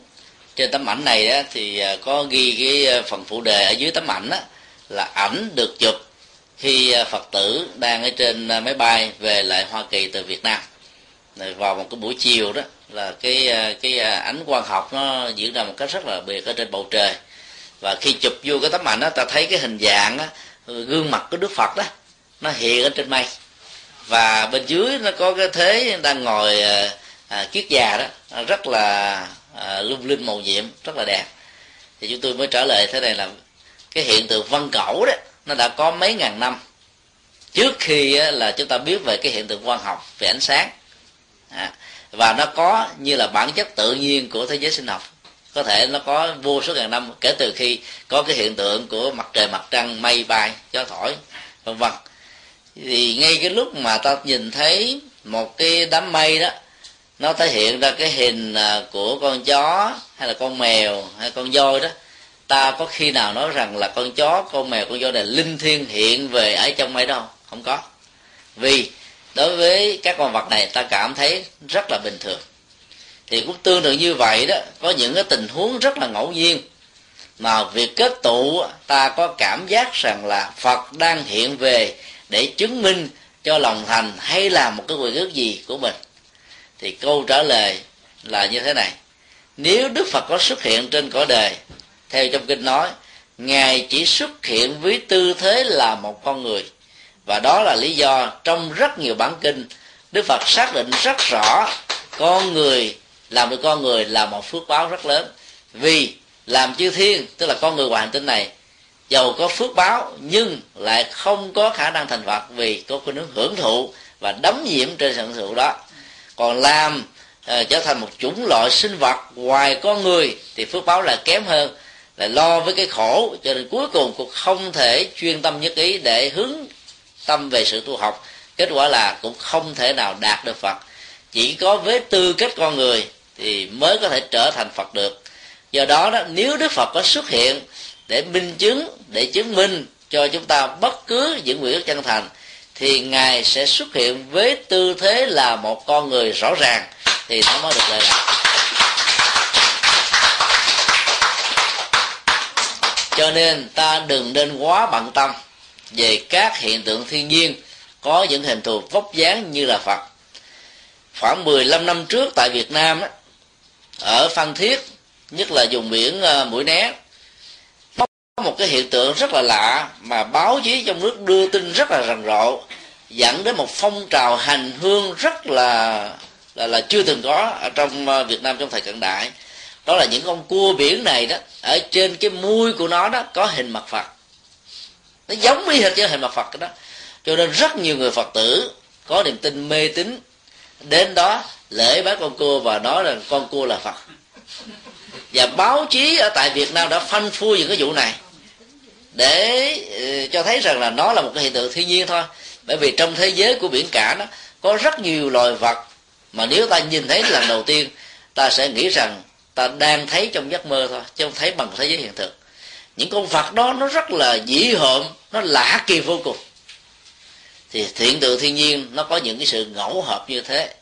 Speaker 1: trên tấm ảnh này đó thì có ghi cái phần phụ đề ở dưới tấm ảnh đó là ảnh được chụp khi à, phật tử đang ở trên à, máy bay về lại Hoa Kỳ từ Việt Nam vào một cái buổi chiều đó là cái à, cái ánh quang học nó diễn ra một cách rất là biệt ở trên bầu trời. Và khi chụp vô cái tấm ảnh đó ta thấy cái hình dạng đó, gương mặt của Đức Phật đó nó hiện ở trên mây. Và bên dưới nó có cái thế đang ngồi à, kiết già đó rất là à, lung linh màu nhiệm rất là đẹp. Thì chúng tôi mới trả lời thế này là cái hiện tượng văn cẩu đó nó đã có mấy ngàn năm. Trước khi là chúng ta biết về cái hiện tượng quang học về ánh sáng. À, và nó có như là bản chất tự nhiên của thế giới sinh học. Có thể nó có vô số ngàn năm kể từ khi có cái hiện tượng của mặt trời mặt trăng mây bay gió thổi vân vân. Thì ngay cái lúc mà ta nhìn thấy một cái đám mây đó nó thể hiện ra cái hình à, của con chó hay là con mèo hay con voi đó ta có khi nào nói rằng là con chó, con mèo, con voi này linh thiêng hiện về ở trong ấy đâu? Không có. Vì đối với các con vật này, ta cảm thấy rất là bình thường. Thì cũng tương tự như vậy đó, có những cái tình huống rất là ngẫu nhiên. Mà việc kết tụ, ta có cảm giác rằng là phật đang hiện về để chứng minh cho lòng thành hay là một cái quyền ước gì của mình. Thì câu trả lời là như thế này. Nếu đức phật có xuất hiện trên cõi đời theo trong kinh nói ngài chỉ xuất hiện với tư thế là một con người. Và đó là lý do trong rất nhiều bản kinh đức phật xác định rất rõ con người làm được con người là một phước báo rất lớn. Vì làm chư thiên tức là con người ngoài hành tinh này giàu có phước báo nhưng lại không có khả năng thành phật vì có khuynh hướng hưởng thụ và đấm nhiễm trên sự hưởng thụ đó. Còn làm uh, trở thành một chủng loại sinh vật ngoài con người thì phước báo là kém hơn là lo với cái khổ, cho nên cuối cùng cũng không thể chuyên tâm nhất ý để hướng tâm về sự tu học. Kết quả là cũng không thể nào đạt được phật. Chỉ có với tư cách con người thì mới có thể trở thành phật được. Do đó đó, nếu đức phật có xuất hiện để minh chứng, để chứng minh cho chúng ta bất cứ những nguyện ước chân thành, thì ngài sẽ xuất hiện với tư thế là một con người rõ ràng, thì nó mới được lợi lạc cho nên ta đừng nên quá bận tâm về các hiện tượng thiên nhiên có những hình thù vóc dáng như là Phật. Khoảng 15 năm trước tại Việt Nam á, ở Phan Thiết nhất là vùng biển ờ, Mũi Né có một cái hiện tượng rất là lạ mà báo chí trong nước đưa tin rất là rầm rộ dẫn đến một phong trào hành hương rất là là là chưa từng có ở trong ờ, Việt Nam trong thời cận đại đó là những con cua biển này đó, ở trên cái mui của nó đó có hình mặt Phật. Nó giống y hệt với hình mặt Phật đó. Cho nên rất nhiều người Phật tử có niềm tin mê tín. Đến đó lễ bái con cua và nói là con cua là Phật. Và báo chí ở tại Việt Nam đã phanh phui những cái vụ này. Để ừ, cho thấy rằng là nó là một cái hiện tượng thiên nhiên thôi. Bởi vì trong thế giới của biển cả đó, có rất nhiều loài vật mà nếu ta nhìn thấy lần đầu tiên, ta sẽ nghĩ rằng ta đang thấy trong giấc mơ thôi chứ không thấy bằng thế giới hiện thực. Những con vật đó nó rất là dĩ hợm nó lạ kỳ vô cùng. Thì hiện tượng thiên nhiên nó có những cái sự ngẫu hợp như thế.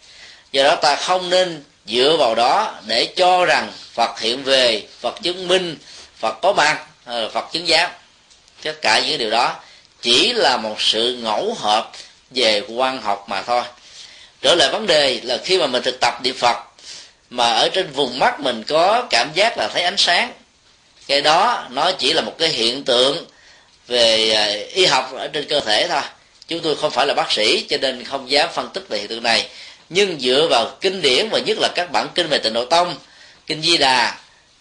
Speaker 1: Do đó ta không nên dựa vào đó để cho rằng phật hiện về phật chứng minh phật có mặt ờ, phật chứng giáo, tất cả những điều đó chỉ là một sự ngẫu hợp về quan học mà thôi. Trở lại vấn đề là khi mà mình thực tập niệm phật mà ở trên vùng mắt mình có cảm giác là thấy ánh sáng. Cái đó nó chỉ là một cái hiện tượng về à, y học ở trên cơ thể thôi. Chúng tôi không phải là bác sĩ, cho nên không dám phân tích về hiện tượng này. Nhưng dựa vào kinh điển và nhất là các bản kinh về tịnh độ tông, kinh di đà,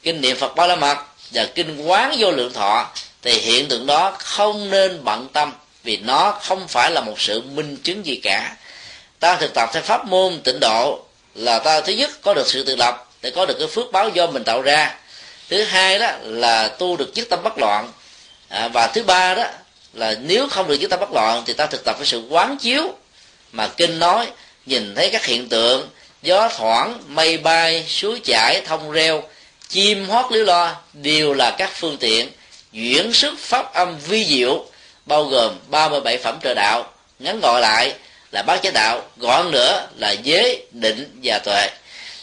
Speaker 1: kinh niệm phật ba la mật và kinh quán vô lượng thọ, thì hiện tượng đó không nên bận tâm vì nó không phải là một sự minh chứng gì cả. Ta thực tập theo pháp môn tịnh độ là ta thứ nhất có được sự tự lập để có được cái phước báo do mình tạo ra. Thứ hai đó là tu được chức tâm bất loạn. À, và thứ ba đó là nếu không được chức tâm bất loạn thì ta thực tập với sự quán chiếu mà kinh nói nhìn thấy các hiện tượng gió thoảng mây bay suối chảy thông reo chim hót líu lo đều là các phương tiện chuyển sức pháp âm vi diệu bao gồm 37 phẩm trợ đạo. Ngắn gọi lại là bát chánh đạo gọn nữa là giới định và tuệ.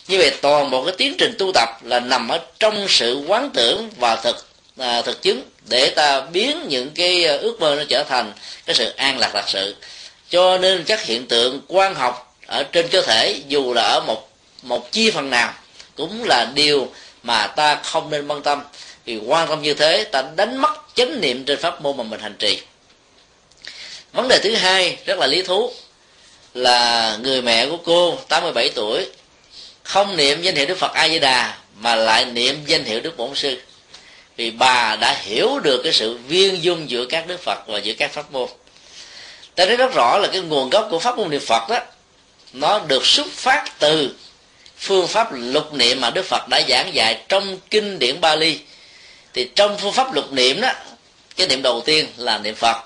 Speaker 1: Như vậy toàn bộ cái tiến trình tu tập là nằm ở trong sự quán tưởng và thực à, thực chứng để ta biến những cái à, ước mơ nó trở thành cái sự an lạc thật sự. Cho nên các hiện tượng quan học ở trên cơ thể dù là ở một một chi phần nào cũng là điều mà ta không nên quan tâm. Vì quan tâm như thế ta đánh mất chánh niệm trên pháp môn mà mình hành trì. Vấn đề thứ hai rất là lý thú là người mẹ của cô 87 tuổi, không niệm danh hiệu Đức Phật A Di Đà mà lại niệm danh hiệu Đức Bổn Sư. Vì bà đã hiểu được cái sự viên dung giữa các Đức Phật và giữa các pháp môn. Ta thấy rất rõ là cái nguồn gốc của pháp môn niệm Phật đó, nó được xuất phát từ phương pháp lục niệm mà Đức Phật đã giảng dạy trong kinh điển Bali. Thì trong phương pháp lục niệm đó, cái niệm đầu tiên là niệm Phật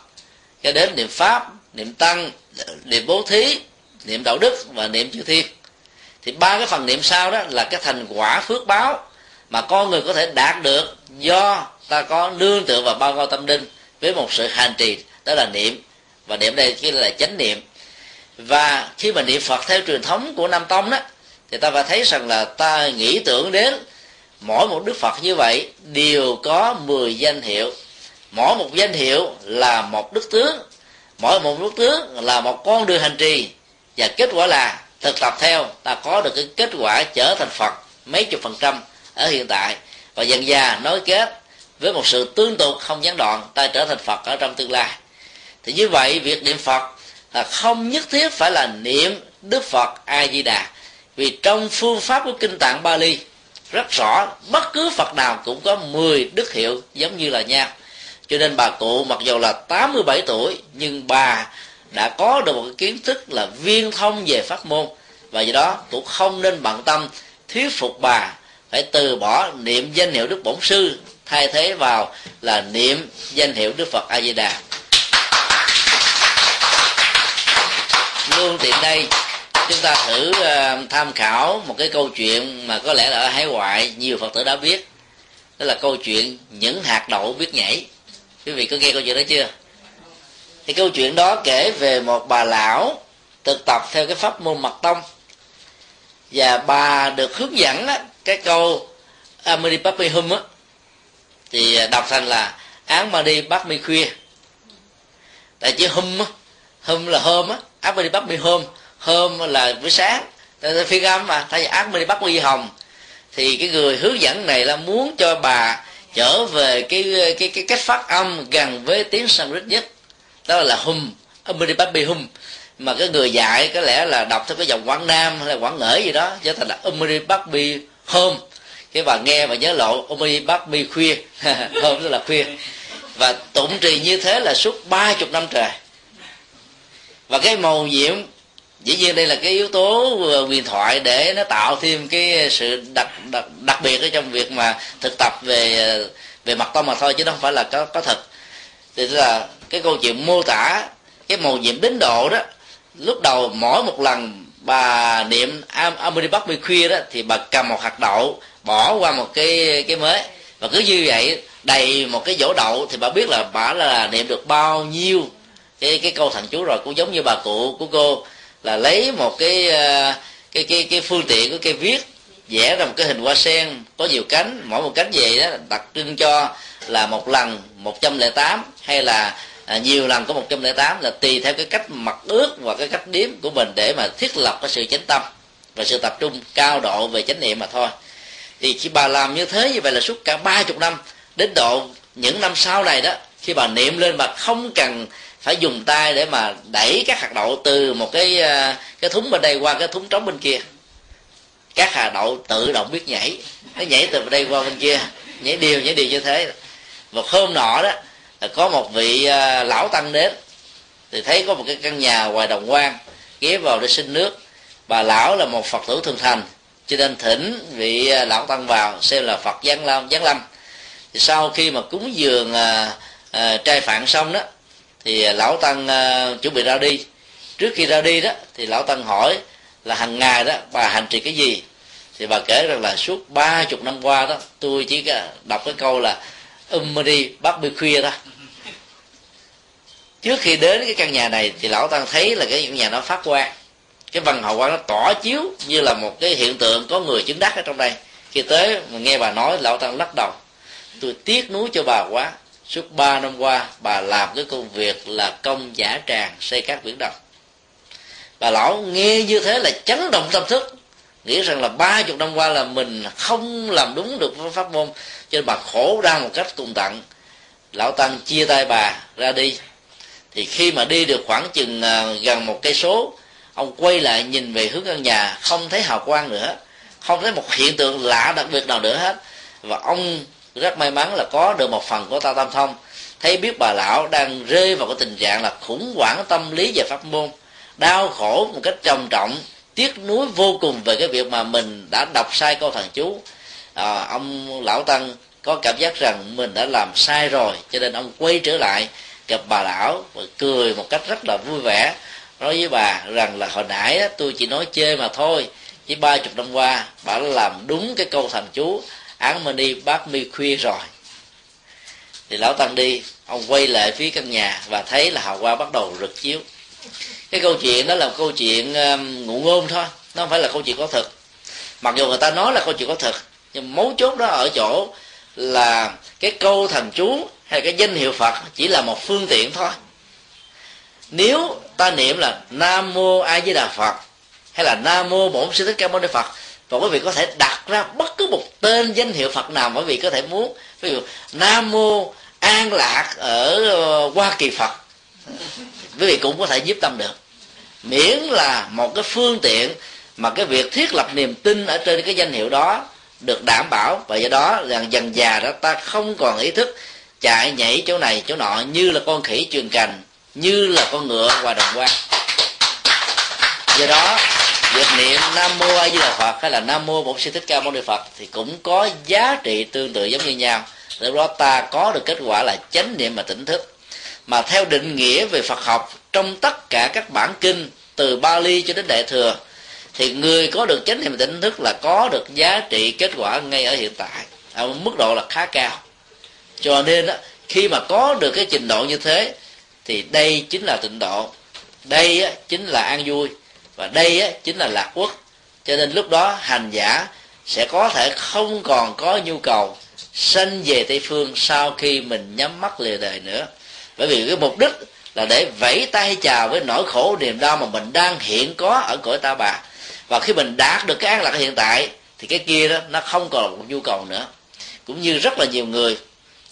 Speaker 1: cho đến niệm pháp, niệm tăng niệm bố thí, niệm đạo đức và niệm chư thiên thì ba cái phần niệm sau đó là cái thành quả phước báo mà con người có thể đạt được do ta có nương tựa vào bao cao tâm linh với một sự hành trì, đó là niệm. Và niệm đây kia là chánh niệm. Và khi mà niệm phật theo truyền thống của nam tông đó, thì ta phải thấy rằng là ta nghĩ tưởng đến mỗi một đức phật như vậy, đều có 10 danh hiệu. Mỗi một danh hiệu là một đức tướng mỗi một nước tướng là một con đường hành trì. Và kết quả là, thực tập theo, ta có được cái kết quả trở thành phật mấy chục phần trăm ở hiện tại. Và dần già nối kết với một sự tương tục không gián đoạn, ta trở thành phật ở trong tương lai. Thì như vậy, việc niệm phật là không nhất thiết phải là niệm đức phật a di đà vì trong phương pháp của kinh tạng bali, rất rõ, bất cứ phật nào cũng có 10 đức hiệu giống như là nhau cho nên bà cụ mặc dù là 87 tuổi, nhưng bà đã có được một cái kiến thức là viên thông về pháp môn. Và do đó cũng không nên bận tâm, thuyết phục bà phải từ bỏ niệm danh hiệu đức bổn sư, thay thế vào là niệm danh hiệu đức phật a di đà luôn tiện đây, chúng ta thử ờ, tham khảo một cái câu chuyện mà có lẽ là ở hải ngoại nhiều phật tử đã biết. Đó là câu chuyện những hạt đậu biết nhảy quý vị có nghe câu chuyện đó chưa? Thì câu chuyện đó kể về một bà lão thực tập theo cái pháp môn mật tông. Và bà được hướng dẫn á, cái câu Amari Papi Hum á thì đọc thành là án mà đi bắt Mi Khuya tại chữ Hum á Hum là hôm á Amadi bắt Mi Hôm hôm là buổi sáng. Phiên âm mà? Thay vì ác Madi bắt Mi Hồng thì cái người hướng dẫn này là muốn cho bà trở về cái cái cái cách phát âm gần với tiếng Sanskrit nhất. Đó là hum Amadi Hum. Mà cái người dạy có lẽ là đọc theo cái dòng quảng nam hay là quảng ngỡ gì đó trở thành là Umri hum. Hôm cái bà nghe và nhớ lộ Umri khuya. Hôm tức là khuya. Và tụng trì như thế là suốt ba chục năm trời. Và cái màu nhiệm dĩ nhiên đây là cái yếu tố ờ, huyền thoại để nó tạo thêm cái sự đặc đặc, đặc biệt ở trong việc mà thực tập về ờ, về mặt tâm mà thôi chứ nó không phải là có có thật. Thì là cái câu chuyện mô tả cái màu nhiệm đến độ đó lúc đầu mỗi một lần bà niệm Amity Bắc Mi khuya đó thì bà cầm một hạt đậu bỏ qua một cái cái mới và cứ như vậy đầy một cái vỗ đậu thì bà biết là bà là niệm được bao nhiêu cái cái câu thần chú rồi cũng giống như bà cụ của cô là lấy một cái ờ, cái cái cái phương tiện của cây viết vẽ ra một cái hình hoa sen có nhiều cánh mỗi một cánh vậy đó đặc trưng cho là một lần 108 hay là à, nhiều lần có 108 là tùy theo cái cách mặc ước và cái cách điếm của mình để mà thiết lập cái sự chánh tâm và sự tập trung cao độ về chánh niệm mà thôi. Thì khi bà làm như thế như vậy là suốt cả ba chục năm đến độ những năm sau này đó khi bà niệm lên bà không cần phải dùng tay để mà đẩy các hạt đậu từ một cái ờ, cái thúng bên đây qua cái thúng trống bên kia. Các hạt đậu tự động biết nhảy nó nhảy từ bên đây qua bên kia nhảy điều nhảy điều như thế. Một hôm nọ đó có một vị ờ, lão tăng đến thì thấy có một cái căn nhà ngoài đồng quan ghé vào để xin nước. Bà lão là một phật tử thường thành cho nên thỉnh vị ờ, lão tăng vào xem là phật giáng lâm giáng lâm. Thì sau khi mà cúng dường à, à, trai phạn xong đó thì à, lão tăng à, chuẩn bị ra đi. Trước khi ra đi đó, thì lão tăng hỏi là hàng ngày đó, bà hành trì cái gì? Thì bà kể rằng là suốt ba chục năm qua đó, tôi chỉ à, đọc cái câu là um đi bắt bi khuya đó. Trước khi đến cái căn nhà này thì lão tăng thấy là cái căn nhà nó phát quang. Cái văn hậu quang nó tỏ chiếu như là một cái hiện tượng có người chứng đắc ở trong đây. Khi tới mà nghe bà nói, lão tăng lắc đầu. Tôi tiếc nuối cho bà quá suốt ba năm qua, bà làm cái công việc là công giả tràng xây các biển đồng bà lão nghe như thế là chấn động tâm thức. Nghĩ rằng là ba chục năm qua là mình không làm đúng được pháp môn, cho nên bà khổ đau một cách cùng tận. Lão tăng chia tay bà ra đi. Thì khi mà đi được khoảng chừng à, gần một cây số, ông quay lại nhìn về hướng căn nhà, không thấy hào quang nữa, không thấy một hiện tượng lạ đặc biệt nào nữa hết. Và ông rất may mắn là có được một phần của ta tam thông. Thấy biết bà lão đang rơi vào cái tình trạng là khủng hoảng tâm lý về pháp môn đau khổ một cách trầm trọng tiếc nuối vô cùng về cái việc mà mình đã đọc sai câu thần chú. À, ông lão tăng có cảm giác rằng mình đã làm sai rồi cho nên ông quay trở lại gặp bà lão và cười một cách rất là vui vẻ nói với bà rằng là hồi nãy đó, tôi chỉ nói chê mà thôi chỉ ba chục năm qua bà đã làm đúng cái câu thần chú án mình đi bác mi khuya rồi. Thì lão tăng đi ông quay lại phía căn nhà và thấy là hào quang bắt đầu rực chiếu. Cái câu chuyện đó là một câu chuyện um, ngụ ngôn thôi nó không phải là câu chuyện có thật. mặc dù người ta nói là câu chuyện có thật, nhưng mấu chốt đó ở chỗ là cái câu thần chú hay cái danh hiệu phật chỉ là một phương tiện thôi. Nếu ta niệm là nam mô a di đà phật hay là nam mô bổn sư thích ca mâu ni phật và quý vị có thể đặt ra bất cứ một tên danh hiệu phật nào mà quý vị có thể muốn. Ví dụ, nam mô an lạc ở ờ, hoa kỳ phật. Quý vị cũng có thể giúp tâm được. Miễn là một cái phương tiện mà cái việc thiết lập niềm tin ở trên cái danh hiệu đó được đảm bảo. Và do đó rằng dần già đó, ta không còn ý thức chạy nhảy chỗ này chỗ nọ như là con khỉ truyền cành, như là con ngựa qua đồng quan. Do đó việc niệm nam mô a di đà phật hay là nam mô bổn sư thích ca mâu ni phật thì cũng có giá trị tương tự giống như nhau. Lúc đó ta có được kết quả là chánh niệm và tỉnh thức. Mà theo định nghĩa về phật học trong tất cả các bản kinh từ Bali cho đến Đại thừa thì người có được chánh niệm tỉnh thức là có được giá trị kết quả ngay ở hiện tại ở mức độ là khá cao. Cho nên đó, khi mà có được cái trình độ như thế thì đây chính là tịnh độ đây chính là an vui và đây á, chính là lạc quốc. Cho nên lúc đó hành giả sẽ có thể không còn có nhu cầu sanh về tây phương sau khi mình nhắm mắt lìa đời nữa. Bởi vì cái mục đích là để vẫy tay chào với nỗi khổ niềm đau mà mình đang hiện có ở cõi ta bà. Và khi mình đạt được cái an lạc hiện tại thì cái kia đó nó không còn là một nhu cầu nữa. Cũng như rất là nhiều người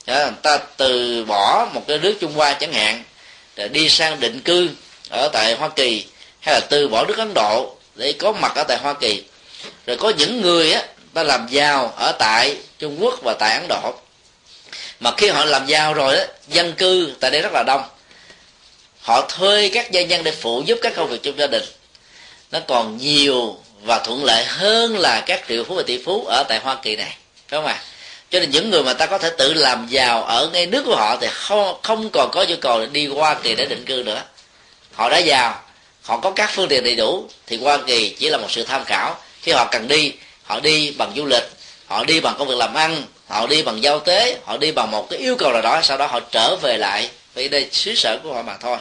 Speaker 1: đó, ta từ bỏ một cái nước trung hoa chẳng hạn để đi sang định cư ở tại hoa kỳ hay là từ bỏ nước ấn độ để có mặt ở tại hoa kỳ. Rồi có những người á ta làm giàu ở tại trung quốc và tại ấn độ. Mà khi họ làm giàu rồi á, dân cư tại đây rất là đông. Họ thuê các gia nhân để phụ giúp các công việc trong gia đình. Nó còn nhiều và thuận lợi hơn là các triệu phú và tỷ phú ở tại hoa kỳ này phải không ạ? À? cho nên những người mà ta có thể tự làm giàu ở ngay nước của họ thì không không còn có nhu cầu đi Hoa kỳ để định cư nữa. Họ đã giàu họ có các phương tiện đầy đủ, thì hoa kỳ chỉ là một sự tham khảo. Khi họ cần đi, họ đi bằng du lịch, họ đi bằng công việc làm ăn, họ đi bằng giao tế, họ đi bằng một cái yêu cầu nào đó, sau đó họ trở về lại vì đây xứ sở của họ mà thôi.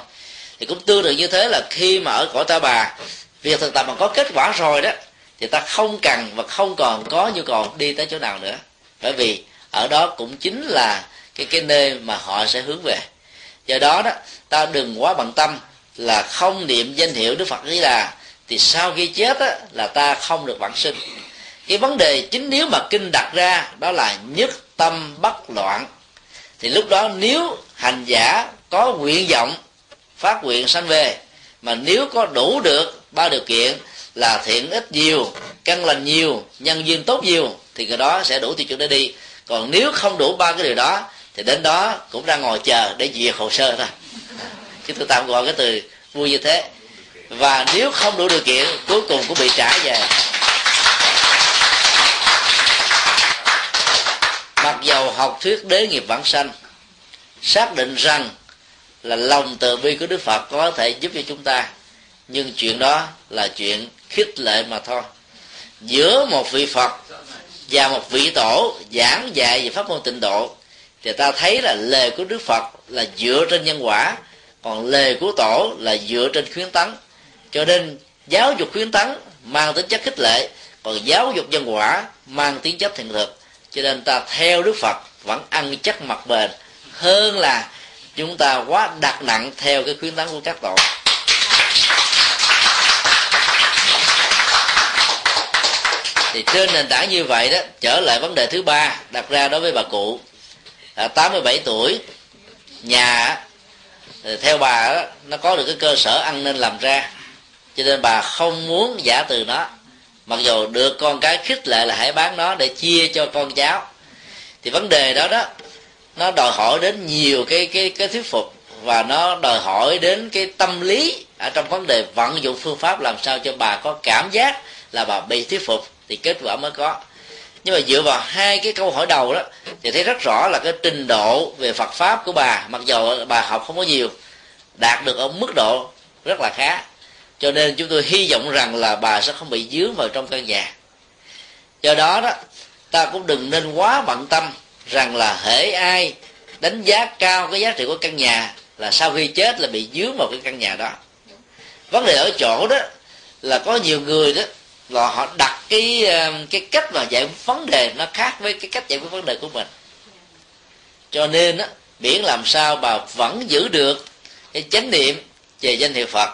Speaker 1: Thì cũng tương tự như thế là khi mà ở cõi ta bà, việc thực tập mà có kết quả rồi đó, thì ta không cần và không còn có nhu cầu đi tới chỗ nào nữa. Bởi vì ở đó cũng chính là cái cái nơi mà họ sẽ hướng về. Do đó đó, ta đừng quá bận tâm là không niệm danh hiệu đức phật ấy là thì sau khi chết á, là ta không được vãng sinh. Cái vấn đề chính nếu mà kinh đặt ra đó là nhất tâm bất loạn. Thì lúc đó nếu hành giả có nguyện vọng phát nguyện sanh về mà nếu có đủ được ba điều kiện là thiện ít nhiều căn lành nhiều nhân duyên tốt nhiều thì cái đó sẽ đủ tiêu chuẩn để đi. Còn nếu không đủ ba cái điều đó thì đến đó cũng đang ngồi chờ để duyệt hồ sơ thôi chứ tôi tạm gọi cái từ vui như thế. Và nếu không đủ điều kiện, cuối cùng cũng bị trả về. Mặc dầu học thuyết đế nghiệp vãng sanh, xác định rằng là lòng từ bi của đức phật có thể giúp cho chúng ta, nhưng chuyện đó là chuyện khích lệ mà thôi. Giữa một vị phật và một vị tổ giảng dạy về pháp môn tịnh độ, thì ta thấy là lời của đức phật là dựa trên nhân quả còn lời của tổ là dựa trên khuyến tấn. Cho nên giáo dục khuyến tấn mang tính chất khích lệ còn giáo dục nhân quả mang tính chất thiện thực cho nên ta theo đức phật vẫn ăn chắc mặt bền hơn là chúng ta quá đặt nặng theo cái khuyến tấn của các tổ. Thì trên nền tảng như vậy đó trở lại vấn đề thứ ba đặt ra đối với bà cụ. À, 87 tuổi nhà theo bà đó, nó có được cái cơ sở ăn nên làm ra. Cho nên bà không muốn giả từ nó. Mặc dù được con cái khích lệ là hãy bán nó để chia cho con cháu. Thì vấn đề đó đó nó đòi hỏi đến nhiều cái cái cái thuyết phục. Và nó đòi hỏi đến cái tâm lý ở trong vấn đề vận dụng phương pháp làm sao cho bà có cảm giác là bà bị thuyết phục. Thì kết quả mới có nhưng mà dựa vào hai cái câu hỏi đầu đó, thì thấy rất rõ là cái trình độ về Phật pháp của bà, mặc dù bà học không có nhiều, đạt được ở mức độ rất là khá. Cho nên chúng tôi hy vọng rằng là bà sẽ không bị dướng vào trong căn nhà. Do đó đó, ta cũng đừng nên quá bận tâm rằng là hễ ai đánh giá cao cái giá trị của căn nhà là sau khi chết là bị dướng vào cái căn nhà đó. Vấn đề ở chỗ đó là có nhiều người đó là họ đặt cái ờ, cái cách mà giải quyết vấn đề nó khác với cái cách giải quyết vấn đề của mình. Cho nên á biển làm sao bà vẫn giữ được cái chánh niệm về danh hiệu phật.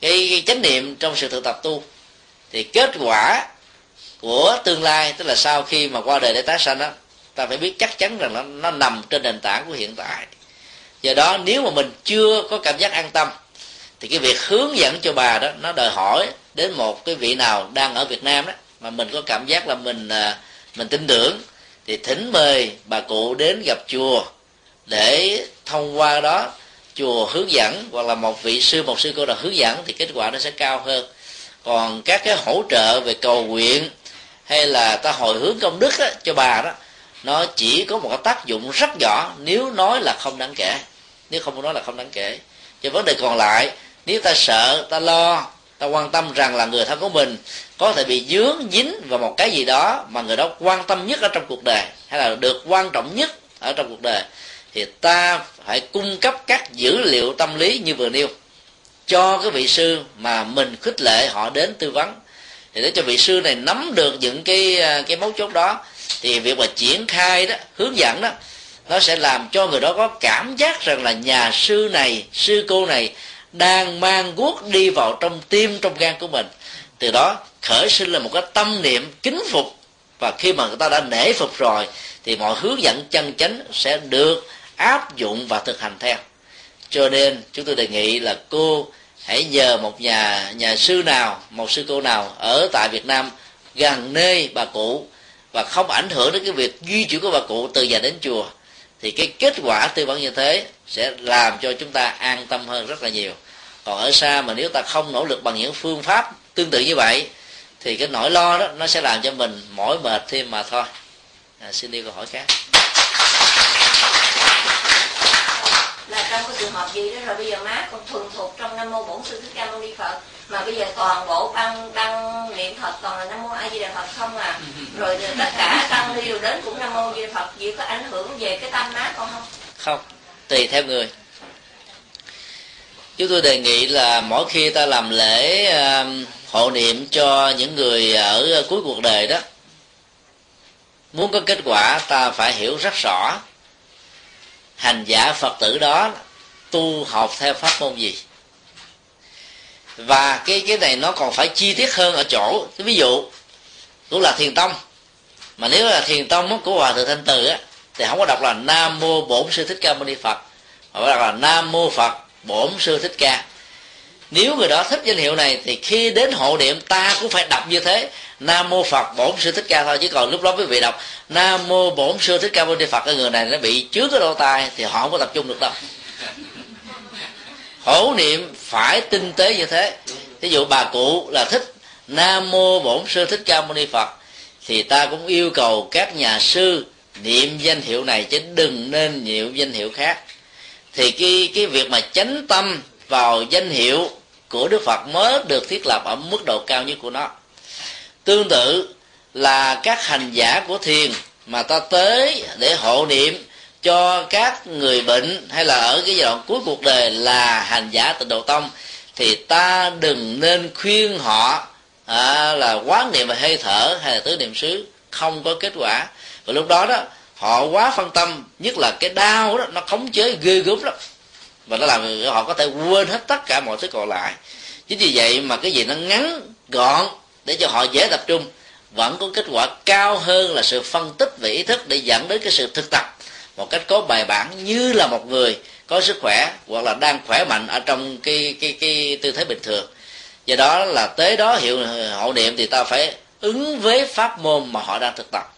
Speaker 1: Cái, cái chánh niệm trong sự thực tập tu. Thì kết quả của tương lai tức là sau khi mà qua đời để tái sanh đó ta phải biết chắc chắn rằng nó, nó nằm trên nền tảng của hiện tại. Do đó nếu mà mình chưa có cảm giác an tâm thì cái việc hướng dẫn cho bà đó nó đòi hỏi đến một cái vị nào đang ở Việt Nam đó mà mình có cảm giác là mình à, mình tin tưởng thì thỉnh mời bà cụ đến gặp chùa để thông qua đó chùa hướng dẫn hoặc là một vị sư một sư cô nào hướng dẫn thì kết quả nó sẽ cao hơn. Còn các cái hỗ trợ về cầu nguyện hay là ta hồi hướng công đức á, cho bà đó nó chỉ có một cái tác dụng rất nhỏ nếu nói là không đáng kể. Nếu không nói là không đáng kể. Cho vấn đề còn lại nếu ta sợ ta lo ta quan tâm rằng là người thân của mình có thể bị dướng, dính vào một cái gì đó mà người đó quan tâm nhất ở trong cuộc đời, hay là được quan trọng nhất ở trong cuộc đời, thì ta phải cung cấp các dữ liệu tâm lý như vừa nêu, cho cái vị sư mà mình khích lệ họ đến tư vấn. Thì để cho vị sư này nắm được những cái à, cái mấu chốt đó, thì việc mà triển khai đó, hướng dẫn đó, nó sẽ làm cho người đó có cảm giác rằng là nhà sư này, sư cô này đang mang guốc đi vào trong tim, trong gan của mình. Từ đó, khởi sinh là một cái tâm niệm kính phục. Và khi mà người ta đã nể phục rồi, thì mọi hướng dẫn chân chánh sẽ được áp dụng và thực hành theo. Cho nên, chúng tôi đề nghị là cô hãy nhờ một nhà nhà sư nào, một sư cô nào ở tại Việt Nam gần nơi bà cụ. Và không ảnh hưởng đến cái việc di chuyển của bà cụ từ nhà đến chùa thì cái kết quả tư vấn như thế sẽ làm cho chúng ta an tâm hơn rất là nhiều. Còn ở xa mà nếu ta không nỗ lực bằng những phương pháp tương tự như vậy thì cái nỗi lo đó nó sẽ làm cho mình mỏi mệt thêm mà thôi. À, xin đi câu hỏi khác
Speaker 3: là trong cái trường hợp gì đó rồi bây giờ má con thuần thuộc trong nam mô bổn sư thích ca mâu ni phật. Mà bây giờ toàn bộ băng đăng niệm phật toàn là nam mô a di đà phật không à. Rồi tất cả tăng đi đều đến cũng nam mô a di đà phật. Gì có ảnh hưởng về cái tâm má con không?
Speaker 1: Không. Tùy theo người. Chúng tôi đề nghị là mỗi khi ta làm lễ uh, hộ niệm cho những người ở cuối cuộc đời đó muốn có kết quả ta phải hiểu rất rõ hành giả phật tử đó tu học theo pháp môn gì. Và cái cái này nó còn phải chi tiết hơn ở chỗ, ví dụ, cũng là thiền tông. Mà nếu là thiền tông của hòa thượng thanh từ á, thì không có đọc là nam mô bổn sư thích ca mâu ni phật, mà phải đọc là nam mô phật bổn sư thích ca. Nếu người đó thích danh hiệu này, thì khi đến hộ niệm ta cũng phải đọc như thế, nam mô phật bổn sư thích ca thôi, chứ còn lúc đó quý vị đọc nam mô bổn sư thích ca mâu ni phật, cái người này nó bị chứa cái lỗ tai, thì họ không có tập trung được đâu hổ niệm phải tinh tế như thế. Ví dụ bà cụ là thích nam mô bổn sư thích ca mâu ni phật, thì ta cũng yêu cầu các nhà sư niệm danh hiệu này chứ đừng nên niệm danh hiệu khác. Thì cái cái việc mà chánh tâm vào danh hiệu của đức phật mới được thiết lập ở mức độ cao nhất của nó. Tương tự là các hành giả của thiền mà ta tới để hộ niệm cho các người bệnh hay là ở cái giai đoạn cuối cuộc đời là hành giả tịnh độ tông thì ta đừng nên khuyên họ à, là quán niệm và hơi thở hay là tứ niệm xứ không có kết quả. Và lúc đó đó họ quá phân tâm nhất là cái đau đó nó khống chế ghê gớm lắm. Và nó làm họ có thể quên hết tất cả mọi thứ còn lại. Chính vì vậy mà cái gì nó ngắn gọn để cho họ dễ tập trung vẫn có kết quả cao hơn là sự phân tích về ý thức để dẫn đến cái sự thực tập một cách có bài bản như là một người có sức khỏe hoặc là đang khỏe mạnh ở trong cái cái cái tư thế bình thường. Do đó là tới đó hiệu, hộ niệm thì ta phải ứng với pháp môn mà họ đang thực tập.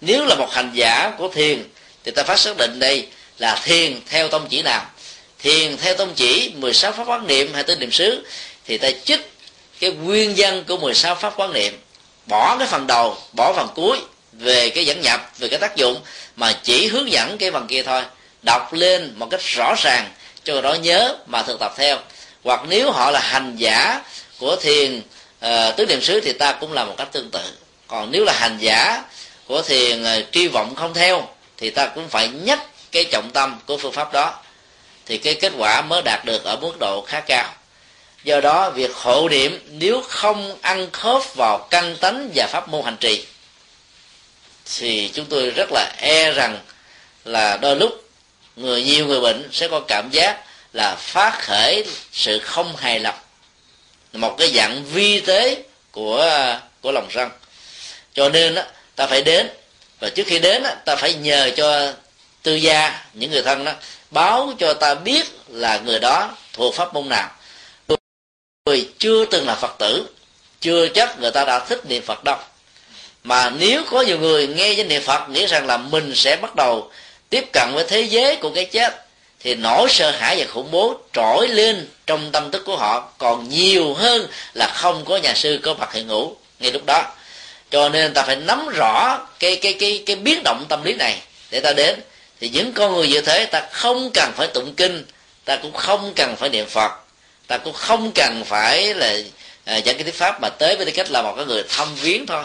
Speaker 1: Nếu là một hành giả của thiền, thì ta phải xác định đây là thiền theo tông chỉ nào. Thiền theo tông chỉ 16 pháp quán niệm hay tư niệm xứ, thì ta chích cái nguyên nhân của 16 pháp quán niệm. Bỏ cái phần đầu, bỏ phần cuối về cái dẫn nhập về cái tác dụng mà chỉ hướng dẫn cái phần kia thôi. Đọc lên một cách rõ ràng cho người đó nhớ mà thực tập theo. Hoặc nếu họ là hành giả của thiền uh, tứ niệm xứ thì ta cũng làm một cách tương tự. Còn nếu là hành giả của thiền uh, tri vọng không theo thì ta cũng phải nhắc cái trọng tâm của phương pháp đó. Thì cái kết quả mới đạt được ở mức độ khá cao. Do đó việc hộ niệm nếu không ăn khớp vào căn tánh và pháp môn hành trì thì chúng tôi rất là e rằng là đôi lúc người nhiều người bệnh sẽ có cảm giác là phát khởi sự không hài lòng. Một cái dạng vi tế của của lòng sân cho nên đó, ta phải đến và trước khi đến đó, ta phải nhờ cho tư gia những người thân đó báo cho ta biết là người đó thuộc pháp môn nào. Người chưa từng là phật tử chưa chắc người ta đã thích niệm phật đâu mà nếu có nhiều người nghe danh niệm phật nghĩ rằng là mình sẽ bắt đầu tiếp cận với thế giới của cái chết thì nỗi sợ hãi và khủng bố trỗi lên trong tâm thức của họ còn nhiều hơn là không có nhà sư có mặt hiện ngủ ngay lúc đó. Cho nên ta phải nắm rõ cái cái cái cái biến động tâm lý này để ta đến. Thì những con người như thế ta không cần phải tụng kinh ta cũng không cần phải niệm phật ta cũng không cần phải là à, dẫn cái thuyết pháp mà tới với tư cách là một cái người thăm viếng thôi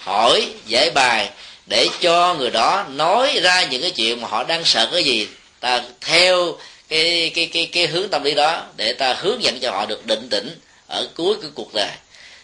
Speaker 1: hỏi, giải bài, để cho người đó nói ra những cái chuyện mà họ đang sợ cái gì. Ta theo cái cái cái cái hướng tâm lý đó, để ta hướng dẫn cho họ được định tĩnh ở cuối cái cuộc đời.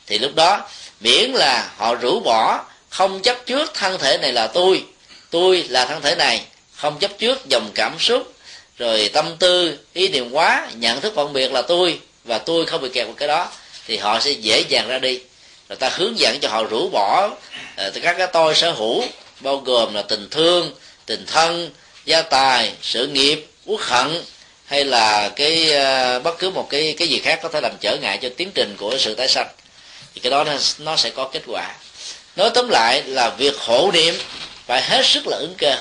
Speaker 1: Thì lúc đó, miễn là họ rũ bỏ, không chấp trước thân thể này là tôi tôi là thân thể này, không chấp trước dòng cảm xúc, rồi tâm tư, ý niệm quá nhận thức phân biệt là tôi, và tôi không bị kẹt vào cái đó, thì họ sẽ dễ dàng ra đi rồi ta hướng dẫn cho họ rũ bỏ uh, các cái tôi sở hữu bao gồm là tình thương tình thân gia tài sự nghiệp uất hận hay là cái uh, bất cứ một cái cái gì khác có thể làm trở ngại cho tiến trình của sự tái sanh. Thì cái đó nó, nó sẽ có kết quả. Nói tóm lại là việc hộ niệm phải hết sức là ứng cơ.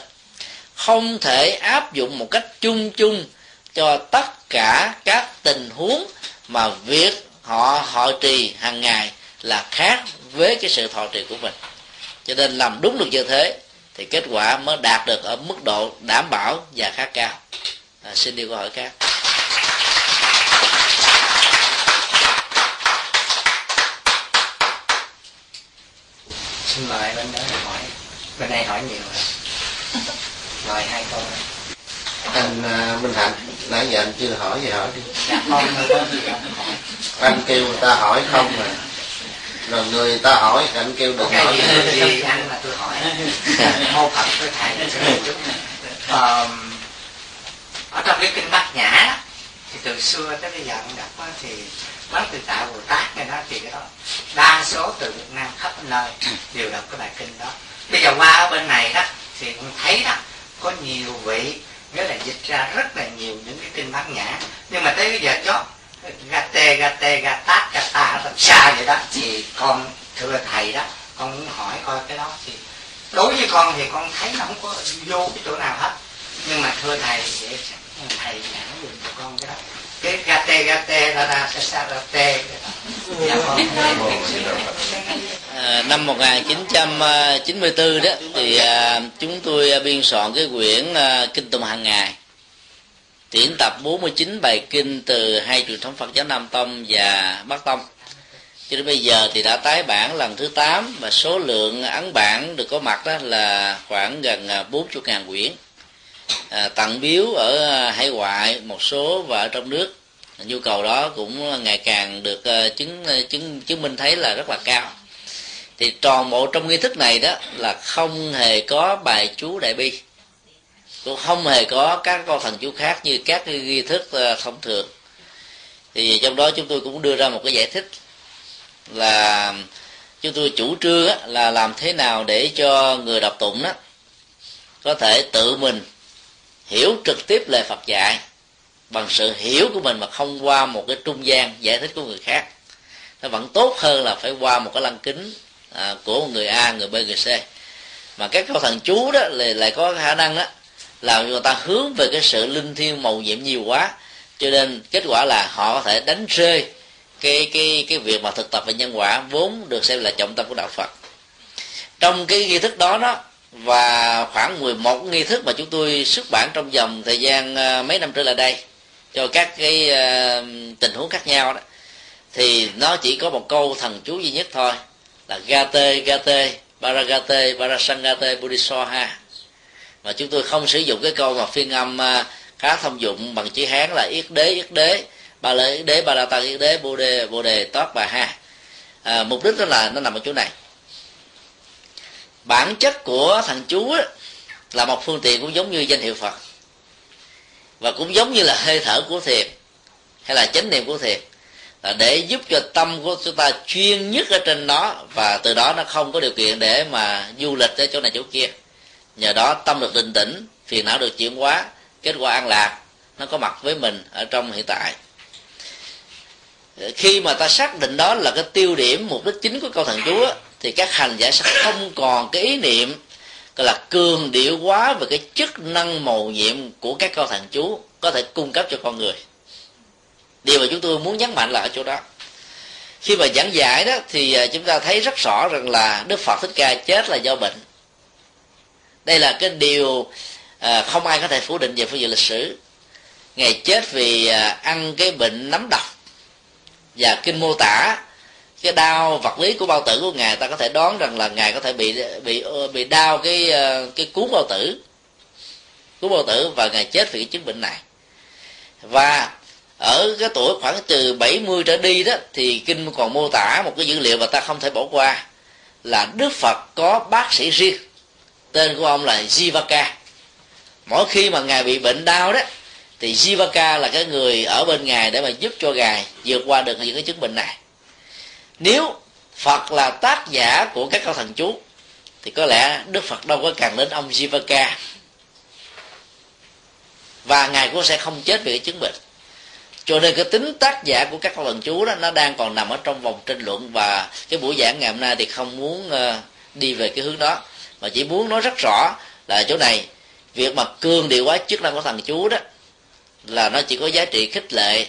Speaker 1: Không thể áp dụng một cách chung chung cho tất cả các tình huống mà việc họ họ trì hàng ngày là khác với cái sự thọ trì của mình. Cho nên làm đúng được như thế thì kết quả mới đạt được ở mức độ đảm bảo và khá cao. À, xin đi câu hỏi khác.
Speaker 4: Xin mời bên đó hỏi. Bên đây hỏi nhiều rồi. Mời hai câu
Speaker 6: anh uh, minh hạnh nãy giờ anh chưa hỏi gì hỏi đi.
Speaker 4: Dạ có gì anh hỏi
Speaker 6: anh kêu người ta hỏi không mà rồi người ta hỏi anh kêu đừng
Speaker 4: cái
Speaker 6: hỏi
Speaker 4: gì, gì anh mà tôi hỏi. Mô phật tôi thầy ờ, ở trong cái kinh bát nhã đó, thì từ xưa tới bây giờ ông đọc đó, thì quán từ tạo bồ tát này đó thì cái đó đa số từ việt nam khắp nơi đều đọc cái bài kinh đó. Bây giờ qua ở bên này đó thì cũng thấy đó có nhiều vị nghĩa là dịch ra rất là nhiều những cái kinh bát nhã. Nhưng mà tới bây giờ chót gate gate gatat gata làm xa vậy đó. Thì con thưa thầy đó con muốn hỏi coi cái đó thì đối với con thì con thấy nó không có vô cái chỗ nào hết. Nhưng mà thưa thầy vậy thầy giảng dùm cho con cái đó. Cái gà tê ra ra sa xa ra te dạ con
Speaker 1: À, năm 1994 đó thì à, chúng tôi biên soạn cái quyển à, kinh tụng hàng ngày tuyển tập 49 bài kinh từ hai truyền thống Phật giáo Nam Tông và Bắc Tông. Cho đến bây giờ thì đã tái bản lần thứ 8 và số lượng ấn bản được có mặt đó là khoảng gần à, 40 ngàn quyển. À, tặng biếu ở hải ngoại một số và ở trong nước. Nhu cầu đó cũng ngày càng được à, chứng à, chứng chứng minh thấy là rất là cao. Thì toàn bộ trong nghi thức này đó là không hề có bài chú đại bi cũng không hề có các con thần chú khác như các cái nghi thức ờ, thông thường. Thì trong đó chúng tôi cũng đưa ra một cái giải thích là chúng tôi chủ trương là làm thế nào để cho người đọc tụng đó có thể tự mình hiểu trực tiếp lời Phật dạy bằng sự hiểu của mình mà không qua một cái trung gian giải thích của người khác. Nó vẫn tốt hơn là phải qua một cái lăng kính à, của một người A, người B, người C. Mà các câu thần chú đó lại, lại có khả năng đó làm người ta hướng về cái sự linh thiêng màu nhiệm nhiều quá. Cho nên kết quả là họ có thể đánh rơi cái cái cái việc mà thực tập về nhân quả vốn được xem là trọng tâm của đạo Phật. Trong cái nghi thức đó đó và khoảng 11 nghi thức mà chúng tôi xuất bản trong vòng thời gian ờ, mấy năm trở lại đây cho các cái uh, tình huống khác nhau đó thì nó chỉ có một câu thần chú duy nhất thôi là gate gate baragate barasangate bodhisoha mà chúng tôi không sử dụng cái câu mà phiên âm à, khá thông dụng bằng chữ hán là yết đế yết đế ba lê yết đế ba la tăng yết đế bồ đề bồ đề tót bà ha à, mục đích đó là nó nằm ở chỗ này. Bản chất của thằng chú ấy, là một phương tiện cũng giống như danh hiệu phật. Và cũng giống như là hơi thở của thiền hay là chánh niệm của thiền là để giúp cho tâm của chúng ta chuyên nhất ở trên nó và từ đó nó không có điều kiện để mà du lịch tới chỗ này chỗ kia nhờ đó tâm được định tĩnh, phiền não được chuyển hóa, kết quả an lạc, nó có mặt với mình ở trong hiện tại. Khi mà ta xác định đó là cái tiêu điểm, mục đích chính của câu thần chú thì các hành giả sẽ không còn cái ý niệm, gọi là cường điệu quá về cái chức năng màu nhiệm của các câu thần chú có thể cung cấp cho con người. Điều mà chúng tôi muốn nhấn mạnh là ở chỗ đó. Khi mà giảng giải đó thì à, chúng ta thấy rất rõ rằng là đức phật thích ca chết là do bệnh đây là cái điều à, không ai có thể phủ định về phương diện lịch sử. Ngày chết vì à, ăn cái bệnh nấm độc và kinh mô tả. Cái đau vật lý của bao tử của ngài ta có thể đoán rằng là ngài có thể bị bị bị đau cái à, cái cuốn bao tử cuốn bao tử và ngài chết vì cái chứng bệnh này. Và ở cái tuổi khoảng từ 70 trở đi đó thì kinh còn mô tả một cái dữ liệu mà ta không thể bỏ qua là Đức Phật có bác sĩ riêng tên của ông là Jivaka. Mỗi khi mà ngài bị bệnh đau đó thì Jivaka là cái người ở bên ngài để mà giúp cho ngài vượt qua được những cái chứng bệnh này. Nếu Phật là tác giả của các câu thần chú thì có lẽ Đức Phật đâu có cần đến ông Jivaka. Và ngài cũng sẽ không chết vì cái chứng bệnh. Cho nên cái tính tác giả của các câu thần chú đó nó đang còn nằm ở trong vòng tranh luận và cái buổi giảng ngày hôm nay thì không muốn uh, đi về cái hướng đó mà chỉ muốn nói rất rõ là chỗ này, việc mà cương điều quá chức năng của thằng chú đó, là nó chỉ có giá trị khích lệ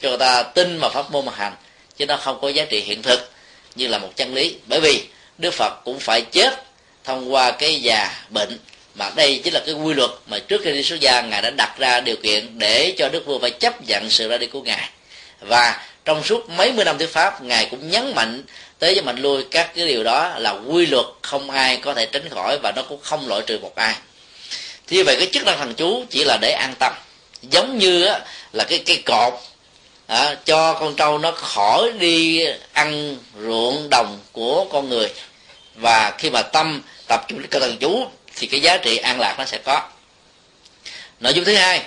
Speaker 1: cho người ta tin mà pháp môn mà hành, chứ nó không có giá trị hiện thực như là một chân lý. Bởi vì đức phật cũng phải chết thông qua cái già bệnh, mà đây chính là cái quy luật mà trước khi đi xuất gia ngài đã đặt ra điều kiện để cho đức vua phải chấp nhận sự ra đi của ngài. Và trong suốt mấy mươi năm thuyết pháp ngài cũng nhấn mạnh tới cho mạnh lui các cái điều đó là quy luật không ai có thể tránh khỏi và nó cũng không loại trừ một ai. Thì vậy cái chức năng thần chú chỉ là để an tâm. Giống như á, là cái cây cột à, cho con trâu nó khỏi đi ăn ruộng đồng của con người. Và khi mà tâm tập trung cái thần chú thì cái giá trị an lạc nó sẽ có. Nội dung thứ hai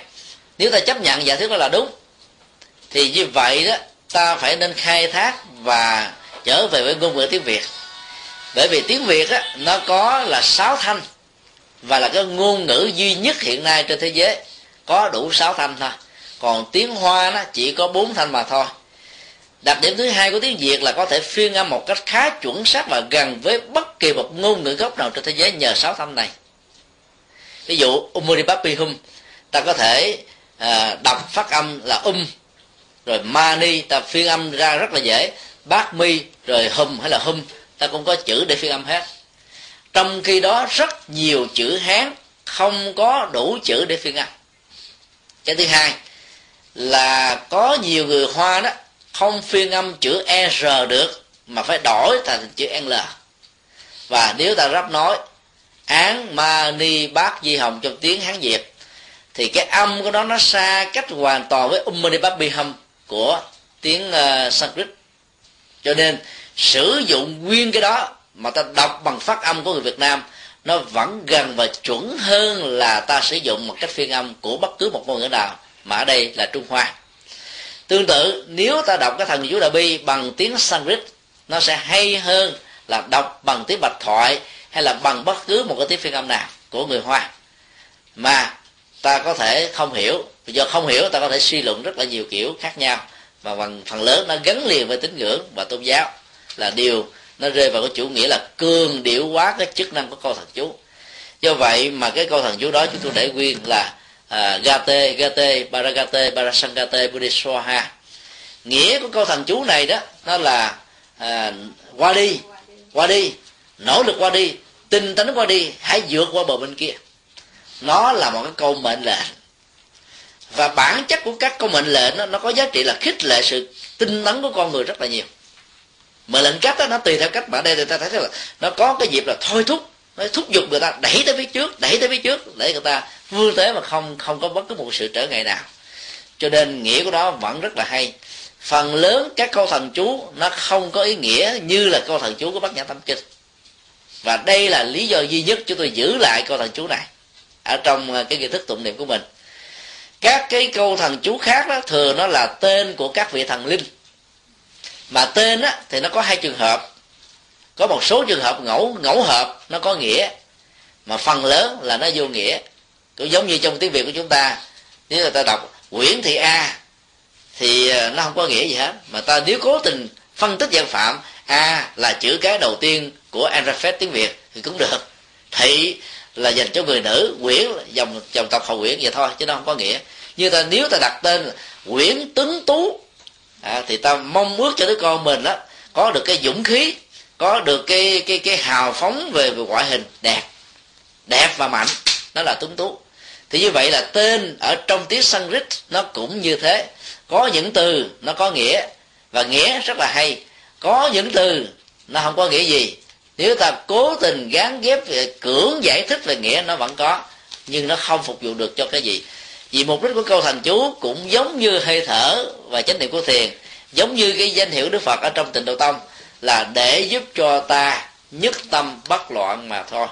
Speaker 1: nếu ta chấp nhận giả thuyết đó là đúng thì như vậy đó ta phải nên khai thác và trở về với ngôn ngữ tiếng việt. Bởi vì tiếng việt á, nó có là sáu thanh và là cái ngôn ngữ duy nhất hiện nay trên thế giới. Có đủ sáu thanh thôi. Còn tiếng hoa nó chỉ có bốn thanh mà thôi. Đặc điểm thứ hai của tiếng việt là có thể phiên âm một cách khá chuẩn xác và gần với bất kỳ một ngôn ngữ gốc nào trên thế giới nhờ sáu thanh này. Ví dụ umuribapihum ta có thể à, đọc phát âm là um rồi mani ta phiên âm ra rất là dễ. Bát mi, rồi hum, hay là hum, ta cũng có chữ để phiên âm hết. Trong khi đó rất nhiều chữ hán không có đủ chữ để phiên âm. Cái thứ hai là có nhiều người hoa đó không phiên âm chữ e, r được, mà phải đổi thành chữ l. Và nếu ta rắp nói, án ma ni bát di hồng trong tiếng hán việt, thì cái âm của nó nó xa cách hoàn toàn với um mani bát bi hum của tiếng uh, sanskrit. Cho nên sử dụng nguyên cái đó mà ta đọc bằng phát âm của người việt nam nó vẫn gần và chuẩn hơn là ta sử dụng một cách phiên âm của bất cứ một ngôn ngữ nào mà ở đây là trung hoa. Tương tự nếu ta đọc cái thần chú Đà bi bằng tiếng sanskrit nó sẽ hay hơn là đọc bằng tiếng bạch thoại hay là bằng bất cứ một cái tiếng phiên âm nào của người hoa. Mà ta có thể không hiểu vì do không hiểu ta có thể suy luận rất là nhiều kiểu khác nhau. Và bằng phần lớn nó gắn liền với tín ngưỡng và tôn giáo. Là điều nó rơi vào cái chủ nghĩa là cường điệu quá cái chức năng của câu thần chú. Do vậy mà cái câu thần chú đó chúng tôi để nguyên là à, gate gate baragate barasangate buddhiswaha nghĩa của câu thần chú này đó nó là à, qua đi qua đi nỗ lực qua đi tinh tấn qua đi hãy vượt qua bờ bên kia. Nó là một cái câu mệnh lệnh và bản chất của các câu mệnh lệnh đó, nó có giá trị là khích lệ sự tinh tấn của con người rất là nhiều. Mệnh lệnh cách đó, nó tùy theo cách mà ở đây người ta thấy là nó có cái dịp là thôi thúc nó thúc giục người ta đẩy tới phía trước đẩy tới phía trước để người ta vươn tới mà không không có bất cứ một sự trở ngại nào. Cho nên nghĩa của nó vẫn rất là hay. Phần lớn các câu thần chú nó không có ý nghĩa như là câu thần chú của bát nhã tâm kinh. Và đây là lý do duy nhất chúng tôi giữ lại câu thần chú này ở trong ờ, cái nghi thức tụng niệm của mình các cái câu thần chú khác đó, thường nó là tên của các vị thần linh. Mà tên á, thì nó có hai trường hợp. Có một số trường hợp ngẫu ngẫu hợp, nó có nghĩa. Mà phần lớn là nó vô nghĩa. Cũng giống như trong tiếng việt của chúng ta. Nếu người ta đọc nguyễn thị a, thì ờ, nó không có nghĩa gì hết. Mà ta nếu cố tình phân tích dạng phạm, a là chữ cái đầu tiên của alphabet tiếng việt thì cũng được. Thị là dành cho người nữ quyển dòng dòng tộc họ quyển vậy thôi, chứ nó không có nghĩa như ta nếu ta đặt tên Nguyễn tuấn tú à, thì ta mong ước cho đứa con mình đó có được cái dũng khí có được cái cái cái hào phóng về, về ngoại hình đẹp đẹp và mạnh. Nó là tuấn tú. Thì như vậy là tên ở trong tiếng Sanskrit nó cũng như thế. Có những từ nó có nghĩa và nghĩa rất là hay. Có những từ nó không có nghĩa gì. Nếu ta cố tình gán ghép về cưỡng giải thích về nghĩa nó vẫn có nhưng nó không phục vụ được cho cái gì vì mục đích của câu thần chú cũng giống như hơi thở và chánh niệm của thiền giống như cái danh hiệu đức phật ở trong tịnh độ tông là để giúp cho ta nhất tâm bất loạn mà thôi.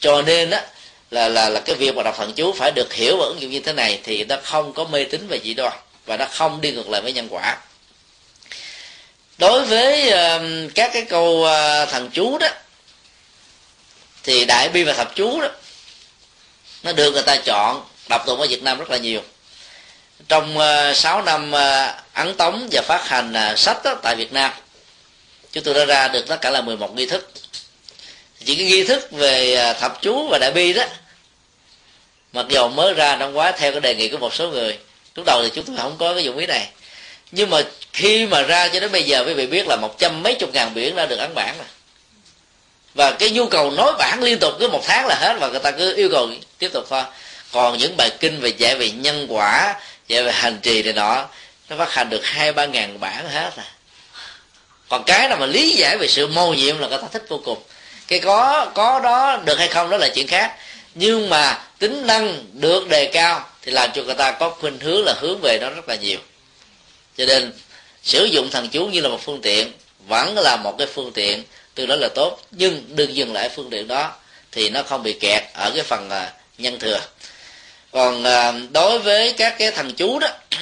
Speaker 1: Cho nên á là là là cái việc mà đọc thần chú phải được hiểu và ứng dụng như thế này thì nó không có mê tín về dị đoan và nó không đi ngược lại với nhân quả. Đối với uh, các cái câu ờ, uh, thần chú đó thì đại bi và thập chú đó nó được người ta chọn đọc tụng ở Việt Nam rất là nhiều. Trong ờ, uh, 6 năm uh, ấn tống và phát hành uh, sách đó, tại Việt Nam chúng tôi đã ra được tất cả là 11 nghi thức. Chỉ cái nghi thức về uh, thập chú và đại bi đó mặc dầu mới ra năm quá theo cái đề nghị của một số người lúc đầu thì chúng tôi không có cái dụng ý này. Nhưng mà khi mà ra cho đến bây giờ quý vị biết là một trăm mấy chục ngàn biển đã được ấn bản rồi. Và cái nhu cầu nói bản liên tục cứ một tháng là hết và người ta cứ yêu cầu tiếp tục thôi còn những bài kinh về dạy về nhân quả dạy về hành trì này nọ, nó phát hành được hai, ba ngàn bản hết à. Còn cái nào mà lý giải về sự mô nhiệm là người ta thích vô cùng. Cái có có đó được hay không đó là chuyện khác. Nhưng mà tính năng được đề cao thì làm cho người ta có khuynh hướng là hướng về nó rất là nhiều. Cho nên, sử dụng thần chú như là một phương tiện, vẫn là một cái phương tiện từ đó là tốt. Nhưng đừng dừng lại phương tiện đó, thì nó không bị kẹt ở cái phần à, nhân thừa còn à, đối với các cái thằng chú đó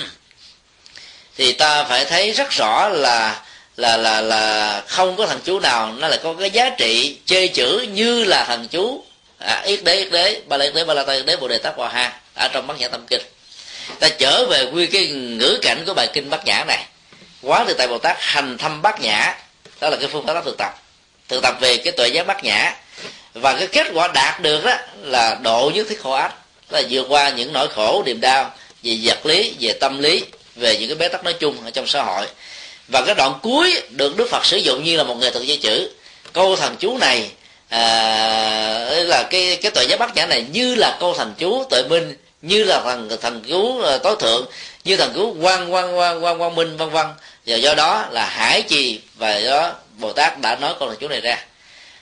Speaker 1: thì ta phải thấy rất rõ là là là là không có thằng chú nào nó lại có cái giá trị chê chữ như là thằng chú à, yết đế yết đế ba la yết đế ba la ta yết đế bồ đề tát hòa ha ở trong bát nhã tâm kinh. Ta trở về quy cái ngữ cảnh của bài kinh bát nhã này. Quá từ tại bồ tát hành thăm bát nhã đó là cái phương pháp thực tập. Thực tập về cái tuệ giác bát nhã. Và cái kết quả đạt được đó là độ nhất thiết khổ ách là vượt qua những nỗi khổ niềm đau về vật lý về tâm lý về những cái bế tắc nói chung ở trong xã hội. Và cái đoạn cuối được đức phật sử dụng như là một nghệ thuật dây chữ. Câu thần chú này à, là cái cái tuệ giác bát nhã này như là câu thần chú tuệ minh như là thần thần cứu à, tối thượng như thần cứu quan quan quan quan quan minh vân vân. Và do đó là hải trì và do đó bồ tát đã nói câu thần chú này ra.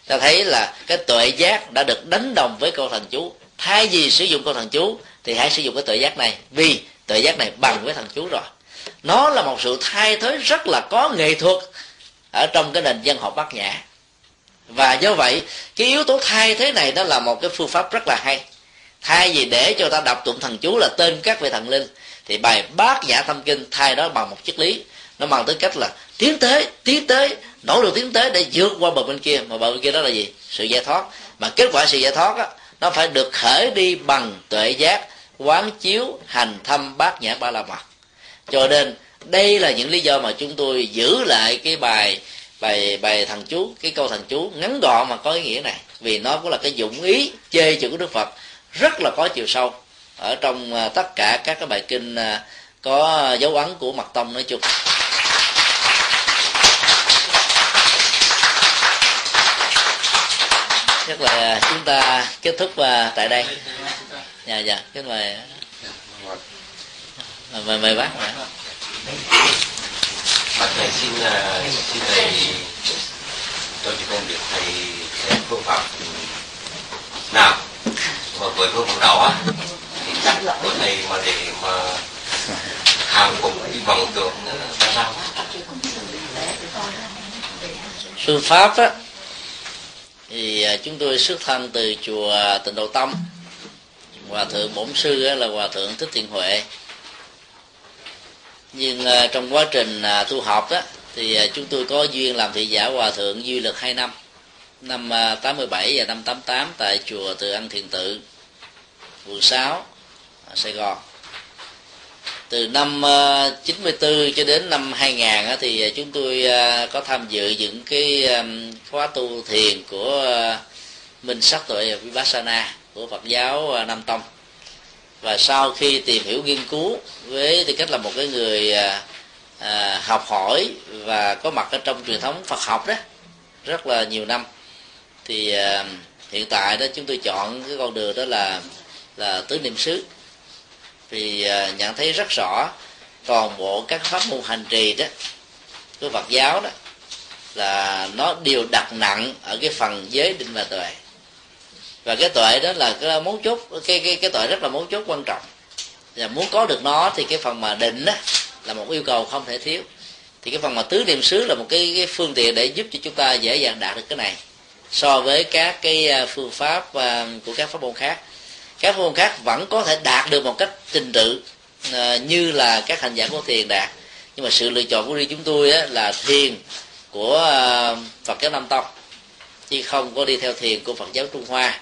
Speaker 1: Ta thấy là cái tuệ giác đã được đánh đồng với câu thần chú thay vì sử dụng câu thần chú, thì hãy sử dụng cái tự giác này. Vì tự giác này bằng với thần chú rồi. Nó là một sự thay thế rất là có nghệ thuật ở trong cái nền dân học bát nhã. Và do vậy, cái yếu tố thay thế này đó là một cái phương pháp rất là hay. Thay vì để cho ta đọc tụng thần chú là tên các vị thần linh, thì bài bát nhã tâm kinh thay đó bằng một triết lý. Nó bằng tới cách là tiến tới tiến tới, nỗ lực tiến tới để vượt qua bờ bên kia. Mà bờ bên kia đó là gì? Sự giải thoát. Mà kết quả sự giải thoát á nó phải được khởi đi bằng tuệ giác, quán chiếu, hành thâm bát nhã ba la mật. Cho nên, đây là những lý do mà chúng tôi giữ lại cái bài bài bài thằng chú, cái câu thằng chú ngắn gọn mà có ý nghĩa này. Vì nó cũng là cái dụng ý chê chữ của đức phật, rất là có chiều sâu. Ở trong à, tất cả các cái bài kinh à, có dấu ấn của mật tông nói chung. Chắc là chúng ta kết thúc à, tại đây. Dạ dạ kính mời mời mời bác
Speaker 5: Bà thầy xin xin thầy cho chị con biết thầy xem phương pháp nào mà với phương pháp đó thì chắc của thầy mà để mà hàng cùng đi bằng tượng ra sao?
Speaker 1: Phương pháp á thì à, chúng tôi xuất thân từ chùa tịnh độ tâm. Hòa thượng bổn sư là hòa thượng thích thiện huệ. Nhưng à, trong quá trình à, tu học đó thì chúng tôi có duyên làm thị giả hòa thượng duy lực hai năm. Năm 87 và năm 88 tại chùa Từ An Thiền Tự quận 6 Sài Gòn từ năm ờ, 94 cho đến năm 2000 thì ờ, chúng tôi ờ, có tham dự những cái khóa tu thiền của minh sắc tuệ vipassana của Phật giáo Nam Tông. Và sau khi tìm hiểu nghiên cứu với tư cách là một cái người à, học hỏi và có mặt ở trong truyền thống Phật học đó rất là nhiều năm thì à, hiện tại đó chúng tôi chọn cái con đường đó là là tứ niệm xứ vì à, nhận thấy rất rõ toàn bộ các pháp môn hành trì đó của Phật giáo đó là nó đều đặt nặng ở cái phần giới định và tuệ. Và cái tuệ đó là cái mấu chốt cái cái cái tuệ rất là mấu chốt quan trọng. Và muốn có được nó thì cái phần mà định đó là một yêu cầu không thể thiếu. Thì cái phần mà tứ niệm xứ là một cái, cái phương tiện để giúp cho chúng ta dễ dàng đạt được cái này. So với các cái à, phương pháp à, của các pháp môn khác các pháp môn khác vẫn có thể đạt được một cách trình tự à, như là các hành giả của thiền đạt. Nhưng mà sự lựa chọn của riêng chúng tôi á, là thiền của à, Phật giáo Nam Tông chứ không có đi theo thiền của Phật giáo Trung Hoa.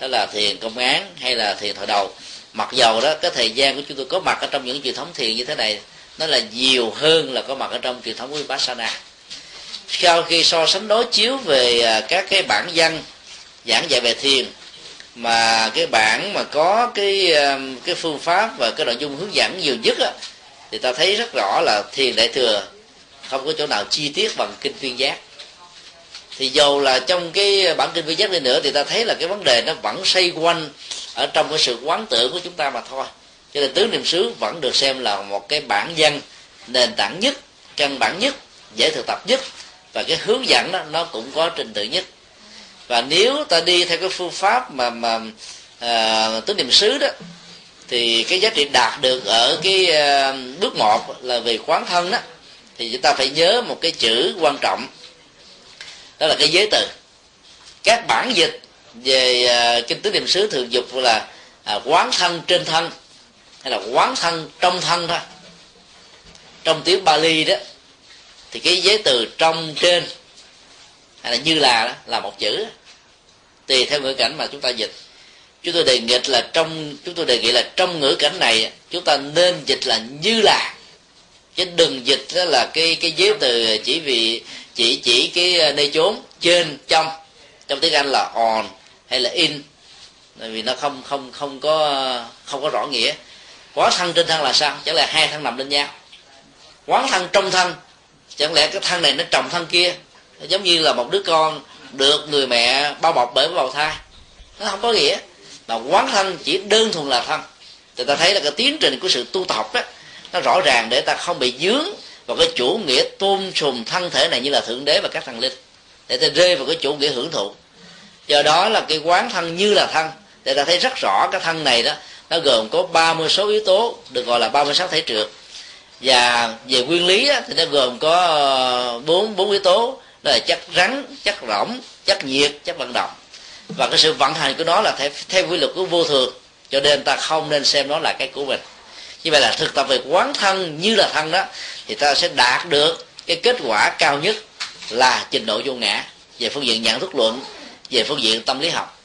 Speaker 1: Đó là thiền công án hay là thiền thọ đầu. Mặc dầu đó cái thời gian của chúng tôi có mặt ở trong những truyền thống thiền như thế này nó là nhiều hơn là có mặt ở trong truyền thống của Vipassana. Sau khi so sánh đối chiếu về à, các cái bản văn giảng dạy về thiền mà cái bản mà có cái um, cái phương pháp và cái nội dung hướng dẫn nhiều nhất á, thì ta thấy rất rõ là thiền đại thừa không có chỗ nào chi tiết bằng kinh tuyên giác. Thì dù là trong cái bản kinh vi giác đi nữa thì ta thấy là cái vấn đề nó vẫn xoay quanh ở trong cái sự quán tưởng của chúng ta mà thôi. Cho nên tứ niệm xứ vẫn được xem là một cái bản văn nền tảng nhất căn bản nhất dễ thực tập nhất và cái hướng dẫn đó nó cũng có trình tự nhất và nếu ta đi theo cái phương pháp mà mà à, tứ niệm xứ đó thì cái giá trị đạt được ở cái à, bước một là về quán thân đó thì chúng ta phải nhớ một cái chữ quan trọng. Đó là cái giới từ. Các bản dịch về à, kinh tứ niệm xứ thường dục là à, quán thân trên thân hay là quán thân trong thân thôi. Trong tiếng Bali đó thì cái giới từ trong trên hay là như là đó, là một chữ. Tùy theo ngữ cảnh mà chúng ta dịch. Chúng tôi đề nghị là trong chúng tôi đề nghị là trong ngữ cảnh này chúng ta nên dịch là như là. Chứ đừng dịch đó là cái cái giới từ chỉ vì chỉ chỉ cái nơi chốn trên trong. Trong tiếng anh là on hay là in. Bởi vì nó không không không có không có rõ nghĩa. Quán thân trên thân là sao? Chẳng lẽ hai thân nằm lên nhau? Quán thân trong thân. Chẳng lẽ cái thân này nó trồng thân kia? Giống như là một đứa con được người mẹ bao bọc bởi bào thai. Nó không có nghĩa mà quán thân chỉ đơn thuần là thân. Thì ta thấy là cái tiến trình của sự tu tập đó nó rõ ràng để ta không bị dướng vào cái chủ nghĩa tôn sùng thân thể này như là thượng đế và các thần linh. Để ta rơi vào cái chủ nghĩa hưởng thụ. Do đó là cái quán thân như là thân. Để ta thấy rất rõ cái thân này đó nó gồm có 30 số yếu tố được gọi là 36 thể trượt và về nguyên lý đó, thì nó gồm có ờ, bốn bốn yếu tố đó là chất rắn chất rỗng chất nhiệt chất vận động. Và cái sự vận hành của nó là theo, theo quy luật của vô thường. Cho nên ta không nên xem nó là cái của mình. Như vậy là thực tập về quán thân như là thân đó thì ta sẽ đạt được cái kết quả cao nhất là trình độ vô ngã về phương diện nhận thức luận về phương diện tâm lý học.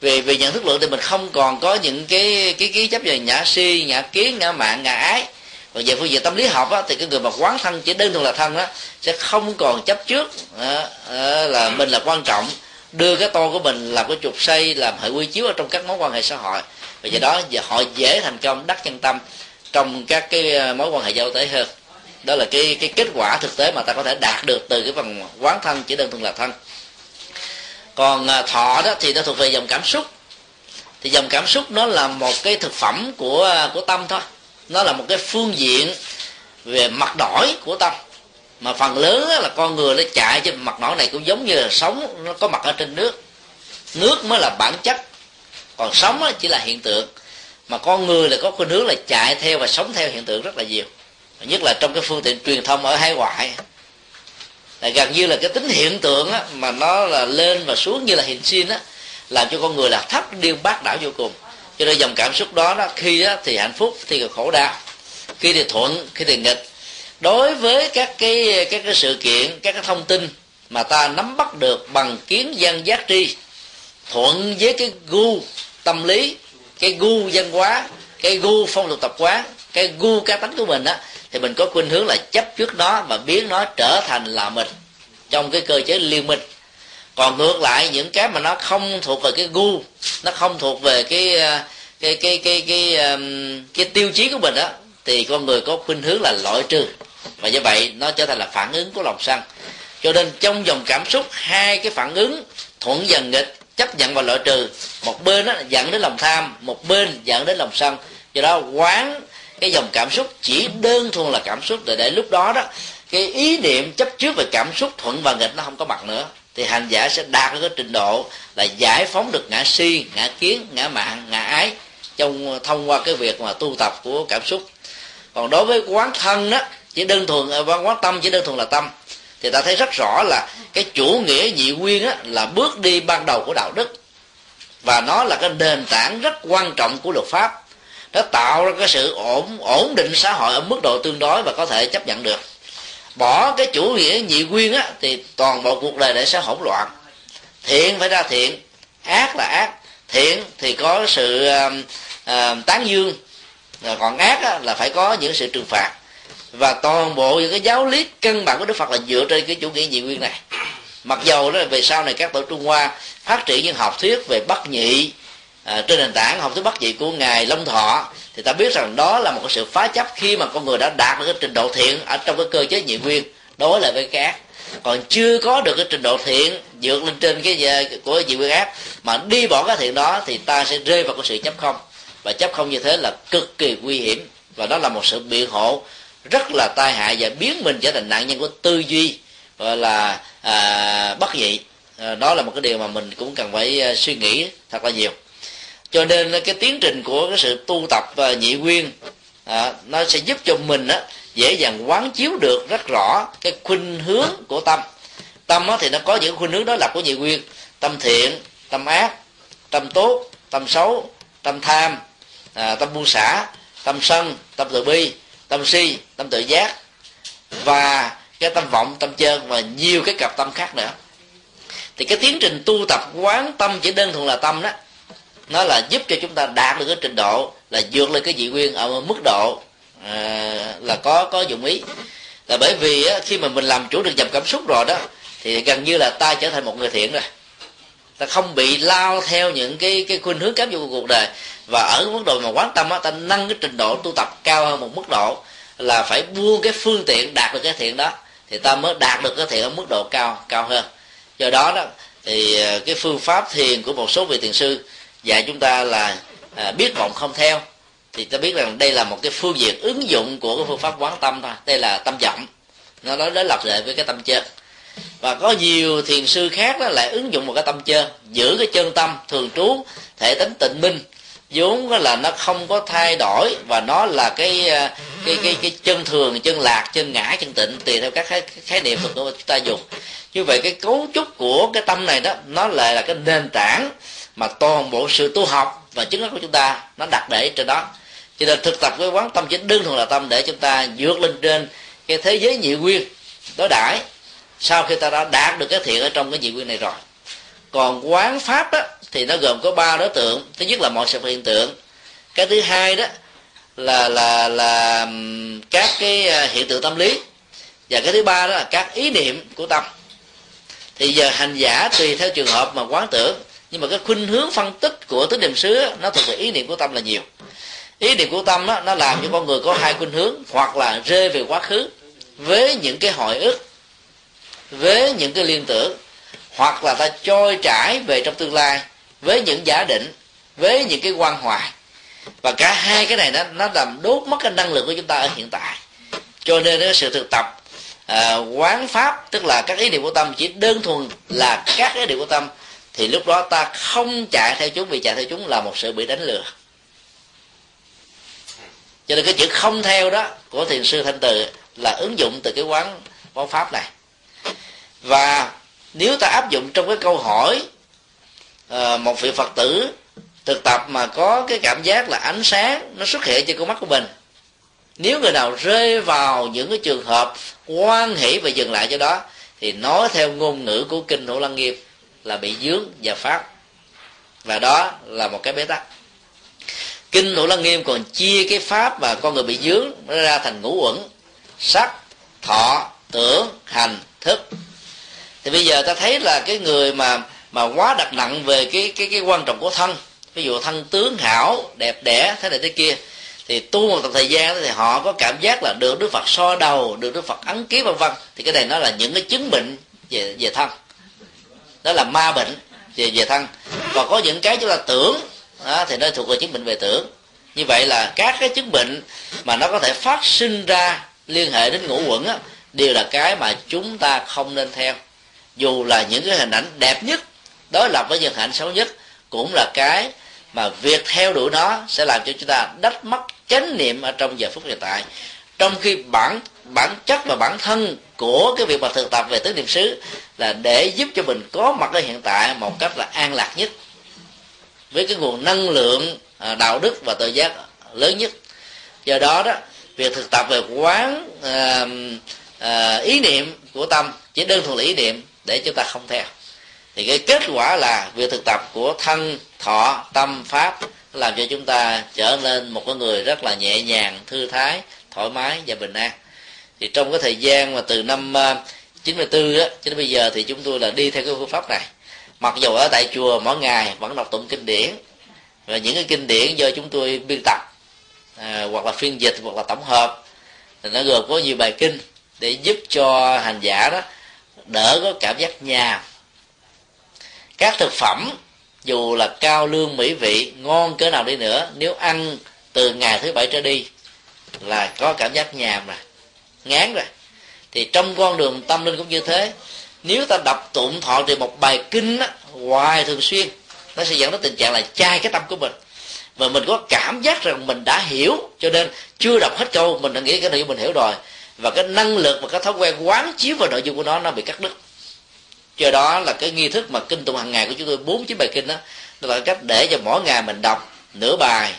Speaker 1: Về về nhận thức luận thì mình không còn có những cái cái cái chấp về ngã si ngã kiến ngã mạng ngã ái còn về phương diện tâm lý học á, thì cái người mà quán thân chỉ đơn thuần là thân á sẽ không còn chấp trước à, à, là mình là quan trọng. Đưa cái tôi của mình làm cái trục xây làm hệ quy chiếu ở trong các mối quan hệ xã hội. Và do đó giờ họ dễ thành công đắc chân tâm trong các cái ờ, mối quan hệ giao tế hơn. Đó là cái cái kết quả thực tế mà ta có thể đạt được từ cái phần quán thân chỉ đơn thuần là thân. Còn ờ, thọ đó thì nó thuộc về dòng cảm xúc. Thì dòng cảm xúc nó là một cái thực phẩm của ờ, của tâm thôi nó là một cái phương diện về mặt đổi của tâm. Mà phần lớn là con người nó chạy trên mặt nổi này cũng giống như là sống nó có mặt ở trên nước. Nước mới là bản chất. Còn sống chỉ là hiện tượng. Mà con người là có khuynh hướng là chạy theo và sống theo hiện tượng rất là nhiều. Nhất là trong cái phương tiện truyền thông ở hải ngoại. Là gần như là cái tính hiện tượng á, mà nó là lên và xuống như là hình xin á làm cho con người là thấp điên bác đảo vô cùng cho nên dòng cảm xúc đó đó khi đó thì hạnh phúc thì khổ đau, khi thì thuận, khi thì nghịch. Đối với các cái các cái sự kiện, các cái thông tin mà ta nắm bắt được bằng kiến dân giác tri, thuận với cái gu tâm lý, cái gu văn hóa, cái gu phong tục tập quán, cái gu cá tánh của mình á, thì mình có khuynh hướng là chấp trước nó và biến nó trở thành là mình trong cái cơ chế liên minh còn ngược lại những cái mà nó không thuộc về cái gu nó không thuộc về cái ờ, cái cái cái cái cái, cái tiêu chí của mình đó thì con người có khuynh hướng là loại trừ. Và như vậy nó trở thành là phản ứng của lòng sân. Cho nên trong dòng cảm xúc hai cái phản ứng thuận dần nghịch chấp nhận và loại trừ. Một bên đó dẫn đến lòng tham một bên dẫn đến lòng sân. Do đó quán cái dòng cảm xúc chỉ đơn thuần là cảm xúc để để lúc đó đó cái ý niệm chấp trước về cảm xúc thuận và nghịch nó không có mặt nữa thì hành giả sẽ đạt được cái trình độ là giải phóng được ngã si ngã kiến ngã mạng ngã ái trong thông qua cái việc mà tu tập của cảm xúc. Còn đối với quán thân đó chỉ đơn thuần à, quán tâm chỉ đơn thuần là tâm. Thì ta thấy rất rõ là cái chủ nghĩa nhị nguyên á, là bước đi ban đầu của đạo đức. Và nó là cái nền tảng rất quan trọng của luật pháp. Nó tạo ra cái sự ổn ổn định xã hội ở mức độ tương đối và có thể chấp nhận được bỏ cái chủ nghĩa nhị nguyên á thì toàn bộ cuộc đời này sẽ hỗn loạn. Thiện phải ra thiện ác là ác. Thiện thì có sự uh, uh, tán dương rồi còn ác á, là phải có những sự trừng phạt. Và toàn bộ những cái giáo lý căn bản của đức phật là dựa trên cái chủ nghĩa nhị nguyên này. Mặc dầu đó về sau này các tổ trung hoa phát triển những học thuyết về bất nhị à, trên nền tảng học thuyết bất nhị của ngài long thọ thì ta biết rằng đó là một cái sự phá chấp khi mà con người đã đạt được cái trình độ thiện ở trong cái cơ chế nhị nguyên đối lại với cái ác. Còn chưa có được cái trình độ thiện vượt lên trên cái ờ, của nhị nguyên ác mà đi bỏ cái thiện đó thì ta sẽ rơi vào cái sự chấp không. Và chấp không như thế là cực kỳ nguy hiểm. Và đó là một sự biện hộ rất là tai hại và biến mình trở thành nạn nhân của tư duy gọi là à, bất nhị. À, đó là một cái điều mà mình cũng cần phải ờ, suy nghĩ thật là nhiều cho nên cái tiến trình của cái sự tu tập và nhị nguyên à, nó sẽ giúp cho mình á, dễ dàng quán chiếu được rất rõ cái khuynh hướng của tâm. Tâm á, thì nó có những khuynh hướng đó là của nhị nguyên. Tâm thiện tâm ác tâm tốt tâm xấu tâm tham à, tâm buông xả tâm sân tâm từ bi tâm si tâm tự giác và cái tâm vọng tâm chơn và nhiều cái cặp tâm khác nữa. Thì cái tiến trình tu tập quán tâm chỉ đơn thuần là tâm đó nó là giúp cho chúng ta đạt được cái trình độ là vượt lên cái dị nguyên ở mức độ à, là có có dụng ý. Là bởi vì á, khi mà mình làm chủ được dòng cảm xúc rồi đó thì gần như là ta trở thành một người thiện rồi. Ta không bị lao theo những cái cái khuynh hướng cám dỗ của cuộc đời. Và ở mức độ mà quán tâm á ta nâng cái trình độ tu tập cao hơn một mức độ là phải buông cái phương tiện đạt được cái thiện đó thì ta mới đạt được cái thiện ở mức độ cao cao hơn. Do đó đó thì à, cái phương pháp thiền của một số vị thiền sư dạy chúng ta là à, biết vọng không theo thì ta biết rằng đây là một cái phương diện ứng dụng của cái phương pháp quán tâm thôi. Đây là tâm vọng. Nó nói đến lập lệ với cái tâm chân và có nhiều thiền sư khác đó lại ứng dụng một cái tâm chân giữ cái chân tâm thường trú thể tính tịnh minh. Vốn là nó không có thay đổi và nó là cái à, cái cái cái chân thường chân lạc chân ngã chân tịnh tùy theo các khái, khái niệm của chúng ta dùng. Như vậy cái cấu trúc của cái tâm này đó nó lại là cái nền tảng mà toàn bộ sự tu học và chứng đắc của chúng ta nó đặt để trên đó. Cho nên thực tập cái quán tâm chính đơn thuần là tâm để chúng ta vượt lên trên cái thế giới nhị nguyên đối đãi sau khi ta đã đạt được cái thiện ở trong cái nhị nguyên này rồi. Còn quán pháp đó thì nó gồm có ba đối tượng. Thứ nhất là mọi sự hiện tượng. Cái thứ hai đó là là là các cái à, hiện tượng tâm lý. Và cái thứ ba đó là các ý niệm của tâm. Thì giờ hành giả tùy theo trường hợp mà quán tưởng nhưng mà cái khuynh hướng phân tích của tứ niệm xứ nó thuộc về ý niệm của tâm là nhiều. Ý niệm của tâm đó, nó làm cho con người có hai khuynh hướng hoặc là rơi về quá khứ với những cái hồi ức với những cái liên tưởng hoặc là ta trôi trải về trong tương lai với những giả định với những cái quan hoài. Và cả hai cái này nó nó làm đốt mất cái năng lượng của chúng ta ở hiện tại. Cho nên cái sự thực tập à, quán pháp tức là các ý niệm của tâm chỉ đơn thuần là các ý niệm của tâm thì lúc đó ta không chạy theo chúng, vì chạy theo chúng là một sự bị đánh lừa. Cho nên cái chữ không theo đó của thiền sư thanh từ là ứng dụng từ cái quán quán pháp này. Và nếu ta áp dụng trong cái câu hỏi ờ, một vị phật tử thực tập mà có cái cảm giác là ánh sáng nó xuất hiện trên con mắt của mình, nếu người nào rơi vào những cái trường hợp quan hỷ và dừng lại cho đó, thì nói theo ngôn ngữ của kinh thủ lăng nghiêm là bị dướng và pháp và đó là một cái bế tắc. Kinh thủ lăng nghiêm còn chia cái pháp mà con người bị dướng nó ra thành ngũ uẩn, sắc, thọ, tưởng, hành, thức. Thì bây giờ ta thấy là cái người mà mà quá đặt nặng về cái cái cái quan trọng của thân, ví dụ thân tướng hảo, đẹp đẽ, thế này thế kia, thì tu một thời gian thì họ có cảm giác là được đức phật so đầu, được đức phật ấn ký vân vân. Thì cái này nó là những cái chứng bệnh về về thân đó là ma bệnh về về thân. Và có những cái chúng ta tưởng đó, thì nó thuộc về chứng bệnh về tưởng. Như vậy là các cái chứng bệnh mà nó có thể phát sinh ra liên hệ đến ngũ quẩn á, đều là cái mà chúng ta không nên theo. Dù là những cái hình ảnh đẹp nhất đối lập với những hình ảnh xấu nhất cũng là cái mà việc theo đuổi nó sẽ làm cho chúng ta đắt mất chánh niệm ở trong giờ phút hiện tại. Trong khi bản bản chất và bản thân của cái việc mà thực tập về tứ niệm xứ là để giúp cho mình có mặt ở hiện tại một cách là an lạc nhất với cái nguồn năng lượng à, đạo đức và tự giác lớn nhất. Do đó đó việc thực tập về quán à, à, ý niệm của tâm chỉ đơn thuần là ý niệm để chúng ta không theo. Thì cái kết quả là việc thực tập của thân thọ tâm pháp làm cho chúng ta trở nên một con người rất là nhẹ nhàng thư thái thoải mái và bình an thì trong cái thời gian mà từ năm à, 94 á cho đến bây giờ thì chúng tôi là đi theo cái phương pháp này mặc dù ở tại chùa mỗi ngày vẫn đọc tụng kinh điển và những cái kinh điển do chúng tôi biên tập à, hoặc là phiên dịch hoặc là tổng hợp thì nó gồm có nhiều bài kinh để giúp cho hành giả đó đỡ có cảm giác nhà. các thực phẩm dù là cao lương mỹ vị ngon cỡ nào đi nữa nếu ăn từ ngày thứ bảy trở đi là có cảm giác nhàm rồi ngán rồi. Thì trong con đường tâm linh cũng như thế. Nếu ta đọc tụng thọ thì một bài kinh á, hoài thường xuyên nó sẽ dẫn đến tình trạng là chai cái tâm của mình. Và mình có cảm giác rằng mình đã hiểu cho nên chưa đọc hết câu mình đã nghĩ cái này mình hiểu rồi. Và cái năng lực và cái thói quen quán chiếu vào nội dung của nó nó bị cắt đứt. Do đó là cái nghi thức mà kinh tụng hàng ngày của chúng tôi bốn chín bài kinh đó đó là cách để cho mỗi ngày mình đọc nửa bài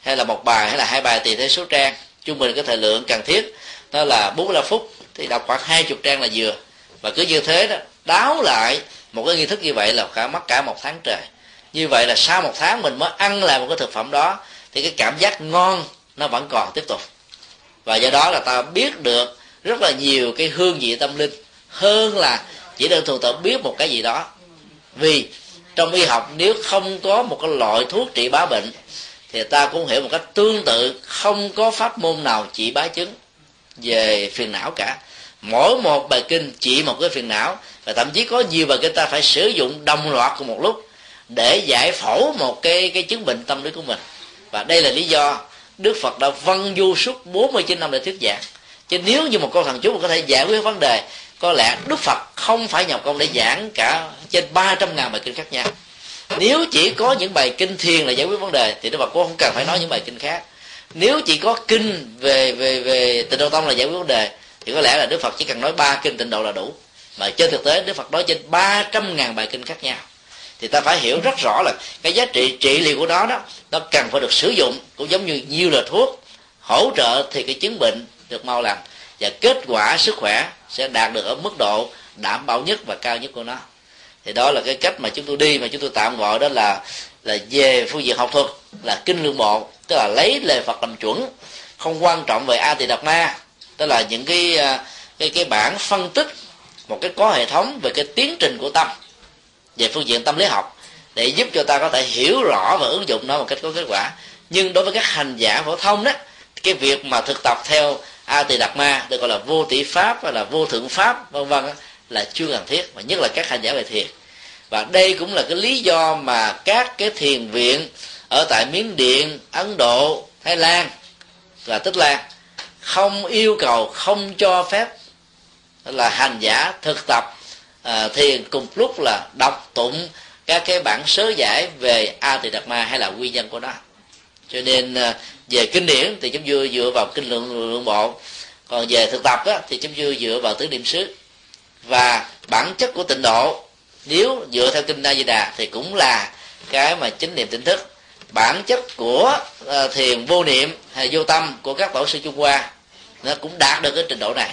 Speaker 1: hay là một bài hay là hai bài tùy theo số trang. Trung bình cái thời lượng cần thiết đó là 45 phút. Thì đọc khoảng hai chục trang là vừa. Và cứ như thế đó, đáo lại một cái nghi thức như vậy là cả mất cả một tháng trời. Như vậy là sau một tháng mình mới ăn lại một cái thực phẩm đó, thì cái cảm giác ngon nó vẫn còn tiếp tục. Và do đó là ta biết được rất là nhiều cái hương vị tâm linh, hơn là chỉ đơn thuần tự biết một cái gì đó. Vì trong y học, nếu không có một cái loại thuốc trị bá bệnh, thì ta cũng hiểu một cách tương tự, không có pháp môn nào trị bá chứng về phiền não cả. Mỗi một bài kinh trị một cái phiền não, và thậm chí có nhiều bài kinh ta phải sử dụng đồng loạt cùng một lúc để giải phẫu một cái cái chứng bệnh tâm lý của mình. Và đây là lý do Đức Phật đã văn du suốt 49 năm để thuyết giảng. Chứ nếu như một con thần chú mà có thể giải quyết vấn đề, có lẽ Đức Phật không phải nhập công để giảng cả trên 300 ngàn bài kinh khác nhau. Nếu chỉ có những bài kinh thiền là giải quyết vấn đề, thì Đức Phật cũng không cần phải nói những bài kinh khác nếu chỉ có kinh về về về tịnh độ tông là giải quyết vấn đề, thì có lẽ là Đức Phật chỉ cần nói ba kinh tịnh độ là đủ. Mà trên thực tế, Đức Phật nói trên 300 ngàn bài kinh khác nhau. Thì ta phải hiểu rất rõ là cái giá trị trị liệu của nó đó, nó cần phải được sử dụng cũng giống như nhiều là thuốc hỗ trợ thì cái chứng bệnh được mau lành và kết quả sức khỏe sẽ đạt được ở mức độ đảm bảo nhất và cao nhất của nó. Thì đó là cái cách mà chúng tôi đi, mà chúng tôi tạm gọi đó là là về phương diện học thuật, là kinh lương bộ tức là lấy lời Phật làm chuẩn, không quan trọng về a tỳ đạt ma. Tức là những cái à, cái cái bản phân tích một cái có hệ thống về cái tiến trình của tâm, về phương diện tâm lý học, để giúp cho ta có thể hiểu rõ và ứng dụng nó một cách có kết quả. Nhưng đối với các hành giả phổ thông đó, cái việc mà thực tập theo a tỳ đạt ma, được gọi là vô tỷ pháp hay là vô thượng pháp, vân vân là chưa cần thiết, và nhất là các hành giả về thiền. Và đây cũng là cái lý do mà các cái thiền viện ở tại miến điện ấn độ thái lan và tích lan. Không yêu cầu không cho phép là hành giả thực tập à, thiền cùng lúc là đọc tụng các cái bản sớ giải về a tỳ đạt ma hay là nguyên nhân của nó. Cho nên à, về kinh điển thì chúng vừa dựa vào kinh lượng lượng bộ. Còn về thực tập á, thì chúng vừa dựa vào tứ niệm xứ. Và bản chất của tịnh độ nếu dựa theo kinh A Di Đà thì cũng là cái mà chính niệm tỉnh thức bản chất của ờ, thiền vô niệm hay vô tâm của các tổ sư Trung Hoa, nó cũng đạt được cái trình độ này.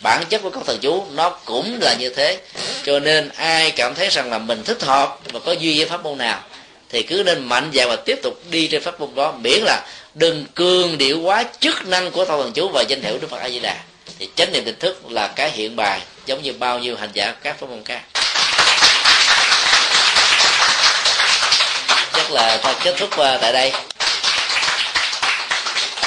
Speaker 1: Bản chất của các thần chú nó cũng là như thế. Cho nên ai cảm thấy rằng là mình thích hợp và có duy với pháp môn nào, thì cứ nên mạnh dạn và tiếp tục đi trên pháp môn đó. Miễn là đừng cường điệu quá chức năng của thâu thần chú và danh hiệu đức phật a di đà. Thì chánh niệm tỉnh thức là cái hiện bài giống như bao nhiêu hành giả các pháp môn khác chắc là ta kết thúc ờ, tại đây.